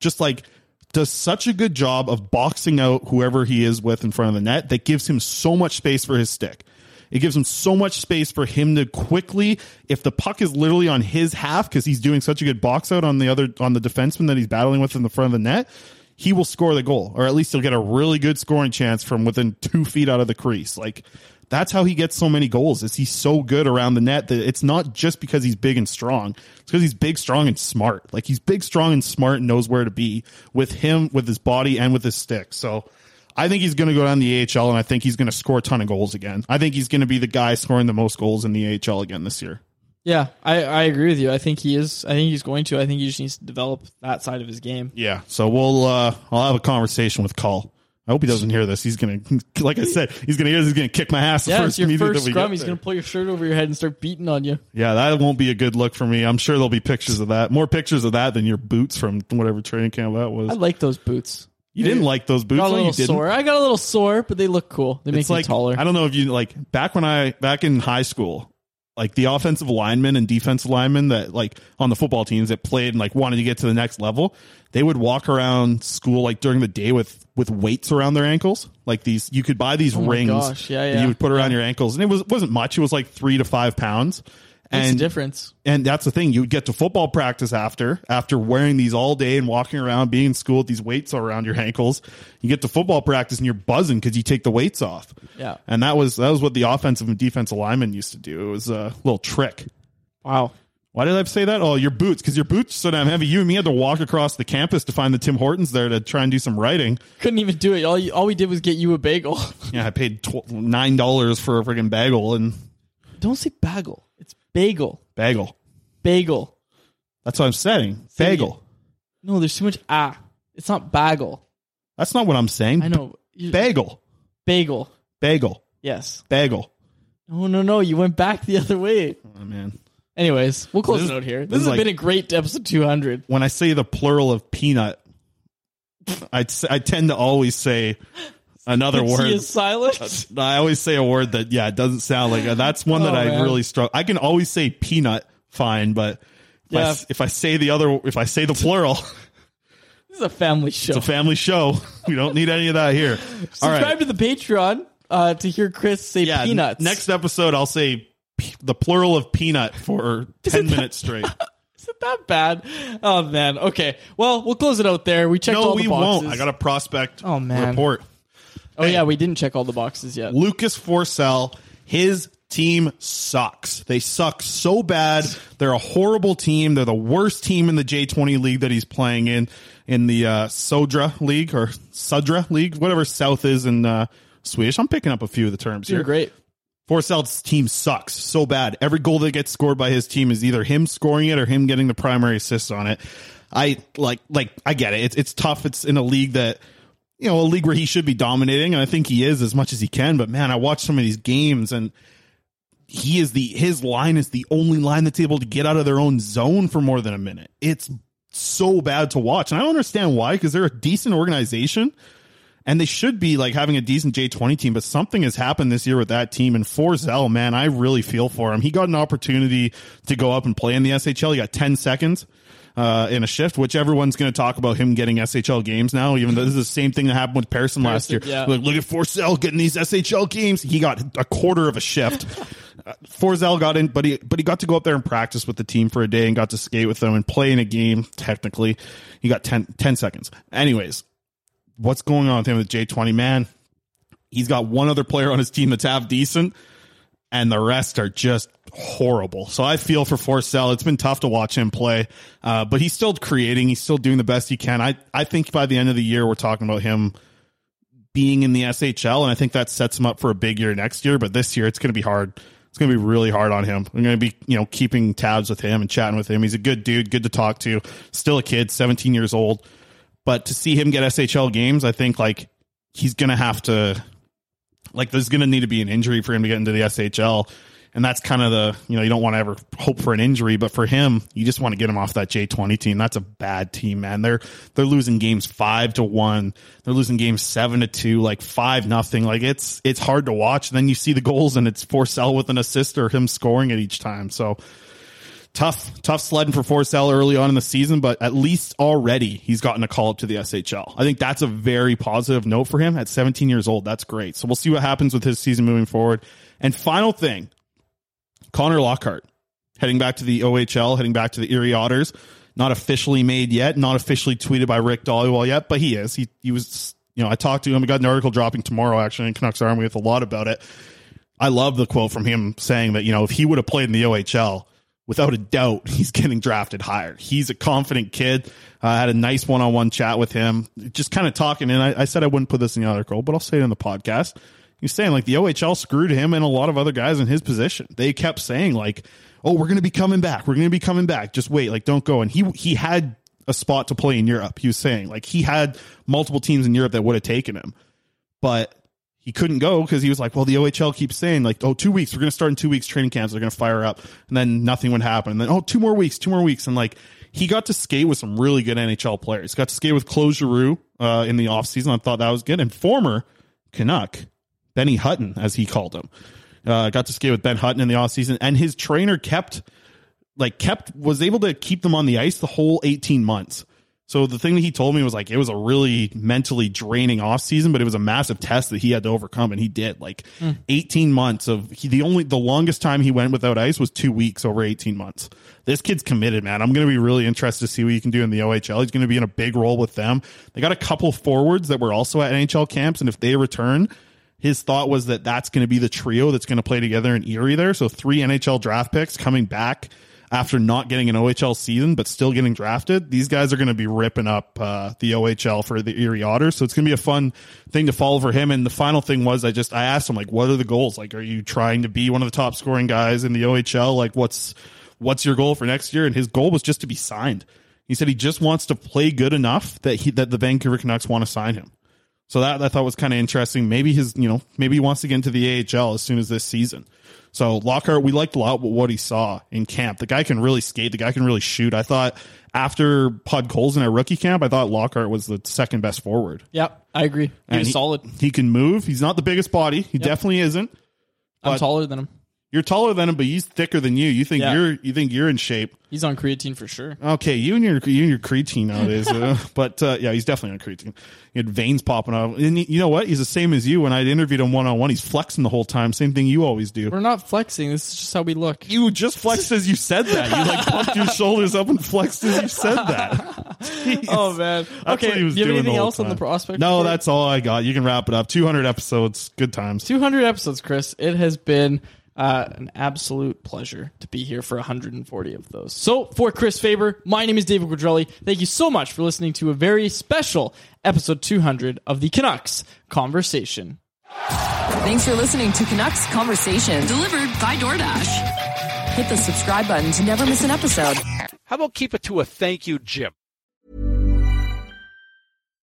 just like does such a good job of boxing out whoever he is with in front of the net that gives him so much space for his stick. It gives him so much space for him to quickly, if the puck is literally on his half because he's doing such a good box out on the other on the defenseman that he's battling with in the front of the net, he will score the goal, or at least he'll get a really good scoring chance from within two feet out of the crease. Like That's how he gets so many goals. Is he's so good around the net that it's not just because he's big and strong. It's because he's big, strong, and smart. Like he's big, strong, and smart, and knows where to be with him, with his body, and with his stick. So I think he's going to go down the AHL, and I think he's going to score a ton of goals again. I think he's going to be the guy scoring the most goals in the AHL again this year. Yeah, I, I agree with you. I think he is. I think he's going to. I think he just needs to develop that side of his game. Yeah. So we'll uh I'll have a conversation with Cull. I hope he doesn't hear this. He's gonna, [LAUGHS] like I said, he's gonna hear this. He's gonna kick my ass. The Yeah, first it's your first scrum. He's going to pull your shirt over your head and start beating on you. Yeah, that won't be a good look for me. I'm sure there'll be pictures of that. More pictures of that than your boots from whatever training camp that was. I like those boots. You didn't like those boots. Got a though? little you didn't. sore. I got a little sore, but they look cool. They make it's me like taller. I don't know if you like back when I back in high school, like the offensive linemen and defensive linemen that like on the football teams that played and like wanted to get to the next level, they would walk around school like during the day with with weights around their ankles. Like these, you could buy these Oh my rings gosh. Yeah, that yeah. you would put around your ankles, and it was wasn't much. It was like three to five pounds. Makes a and difference. and that's the thing. You would get to football practice after, after wearing these all day and walking around, being in school with these weights around your ankles. You get to football practice and you're buzzing because you take the weights off. Yeah. And that was that was what the offensive and defensive linemen used to do. It was a little trick. Wow. Why did I say that? Oh, your boots, because your boots are so damn heavy. You and me had to walk across the campus to find the Tim Hortons there to try and do some writing. Couldn't even do it. All, you, all we did was get you a bagel. Yeah, I paid tw- nine dollars for a freaking bagel and Don't say bagel. Bagel. bagel. Bagel. That's what I'm saying. Say it Bagel. No, there's too much ah. It's not bagel. That's not what I'm saying. I know. You- Bagel. Bagel. Bagel. Yes. Bagel. No, no, no. You went back the other way. Oh man. Anyways, we'll close This- it out here. This, this is has like- been a great episode 200. when I say the plural of peanut, I I tend to always say another [LAUGHS] He word. is silent. I always say a word that yeah, it doesn't sound like that's one that Oh, I man. really struggle. I can always say peanut fine, but if, I, Yeah. s- if I say the other, if I say the plural, [LAUGHS] This is a family show. it's a family show. We don't need any of that here. [LAUGHS] Subscribe right. to the Patreon uh, to hear Chris say Yeah, n- peanuts. Next episode, I'll say p- the plural of peanut for ten minutes straight. Is it that bad? Oh man. Okay. Well, we'll close it out there. We checked no, all we the boxes. won't. I got a prospect Oh, man. report. Oh yeah, we didn't check all the boxes yet. Lucas Forsell, his team sucks. They suck so bad. They're a horrible team. They're the worst team in the J20 league that he's playing in, in the uh, Sodra league or Sudra league, whatever South is in uh, Swedish. I'm picking up a few of the terms You're here. great. Forsell's team sucks so bad. Every goal that gets scored by his team is either him scoring it or him getting the primary assist on it. I like like I get it. It's it's tough. It's in a league that you know, a league where he should be dominating, and I think he is as much as he can. But man, I watch some of these games and he is the his line is the only line that's able to get out of their own zone for more than a minute. It's so bad to watch. And I don't understand why, because they're a decent organization and they should be like having a decent J20 team, but something has happened this year with that team. And Forsell, man, I really feel for him. He got an opportunity to go up and play in the SHL. He got 10 seconds uh, in a shift, which everyone's going to talk about him getting SHL games now, even though this is the same thing that happened with Pearson last year. yeah. Like, look at Forsell getting these SHL games. He got a quarter of a shift. Uh, [LAUGHS] Forsell got in, but he but he got to go up there and practice with the team for a day and got to skate with them and play in a game. Technically, he got 10, 10 seconds. Anyways, what's going on with him with J20? Man, he's got one other player on his team that's half decent, and the rest are just horrible. So I feel for Forsell. It's been tough to watch him play, uh, but he's still creating. He's still doing the best he can. I, I think by the end of the year, we're talking about him being in the SHL, and I think that sets him up for a big year next year. But this year, it's going to be hard. It's going to be really hard on him. I'm going to be, you know, keeping tabs with him and chatting with him. He's a good dude, good to talk to. Still a kid, 17 years old. But to see him get SHL games, I think like he's going to have to, like, there's going to need to be an injury for him to get into the SHL. And that's kind of the, you know, you don't want to ever hope for an injury, but for him, you just want to get him off that J20 team. That's a bad team, man. They're, they're losing games five to one. They're losing games seven to two, like five nothing. Like it's, it's hard to watch. And then you see the goals and it's Forsell with an assist or him scoring it each time. So, tough, tough sledding for Forsell early on in the season, but at least already he's gotten a call up to the SHL. I think that's a very positive note for him at 17 years old. That's great. So we'll see what happens with his season moving forward. And final thing, Connor Lockhart heading back to the OHL, heading back to the Erie Otters. Not officially made yet, not officially tweeted by Rick Dhaliwal yet, but he is. He he was, you know, I talked to him. We got an article dropping tomorrow actually in Canucks Army with a lot about it I love the quote from him saying that, you know, if he would have played in the OHL, without a doubt, [LAUGHS] he's getting drafted higher. He's a confident kid. I had a nice one on one chat with him, just kind of talking. And I, I said I wouldn't put this in the article, but I'll say it in the podcast. He's saying like the OHL screwed him and a lot of other guys in his position. They kept saying like, "Oh, we're going to be coming back. We're going to be coming back. Just wait. Like, don't go." And he he had a spot to play in Europe. He was saying like he had multiple teams in Europe that would have taken him, but he couldn't go because he was like, well, the OHL keeps saying like, oh, two weeks, we're going to start in two weeks. Training camps They're going to fire up, and then nothing would happen. And then oh, two more weeks, two more weeks, and like he got to skate with some really good NHL players. Got to skate with Claude Giroux uh, in the offseason. I thought that was good. And former Canuck Benny Hutton, as he called him, uh, got to skate with Ben Hutton in the offseason, and his trainer kept like kept was able to keep them on the ice the whole 18 months. So the thing that he told me was like it was a really mentally draining off season, but it was a massive test that he had to overcome, and he did. Like Hmm. 18 months of he, the only the longest time he went without ice was two weeks over 18 months. This kid's committed, man. I'm going to be really interested to see what he can do in the OHL. He's going to be in a big role with them. They got a couple forwards that were also at NHL camps, and if they return, his thought was that that's going to be the trio that's going to play together in Erie there. So three NHL draft picks coming back after not getting an OHL season, but still getting drafted. These guys are going to be ripping up uh, the OHL for the Erie Otters. So it's going to be a fun thing to follow for him. And the final thing was, I just I asked him like, what are the goals? Like, are you trying to be one of the top scoring guys in the OHL? Like, what's what's your goal for next year? And his goal was just to be signed. He said he just wants to play good enough that he that the Vancouver Canucks want to sign him. So that I thought was kind of interesting. Maybe his, you know, maybe he wants to get into the AHL as soon as this season. So Lockhart, we liked a lot what he saw in camp. The guy can really skate. The guy can really shoot. I thought after Podkolzin at rookie camp, I thought Lockhart was the second best forward. Yep, I agree. He And was solid. He can move. He's not the biggest body. He definitely isn't. I'm taller than him. You're taller than him, but he's thicker than you. You think Yeah. you're you think you're in shape. He's on creatine for sure. Okay, you and your you and your creatine nowadays, uh, [LAUGHS] but uh, yeah, he's definitely on creatine. He had veins popping out, and you know what? He's the same as you. When I interviewed him one on one, he's flexing the whole time. Same thing you always do. We're not flexing. This is just how we look. You just flexed as you said that. You like pumped your shoulders up and flexed as you said that. Jeez. [LAUGHS] Oh man. That's okay. what he was do you have doing anything whole else on the time. prospect? No, report? that's all I got. You can wrap it up. 200 episodes. Good times. 200 episodes, Chris. It has been uh, an absolute pleasure to be here for 140 of those. So, for Chris Faber, my name is David Quadrelli. Thank you so much for listening to a very special episode 200 of the Canucks Conversation. Thanks for listening to Canucks Conversation, delivered by DoorDash. Hit the subscribe button to never miss an episode. How about keep it to a thank you, Jim?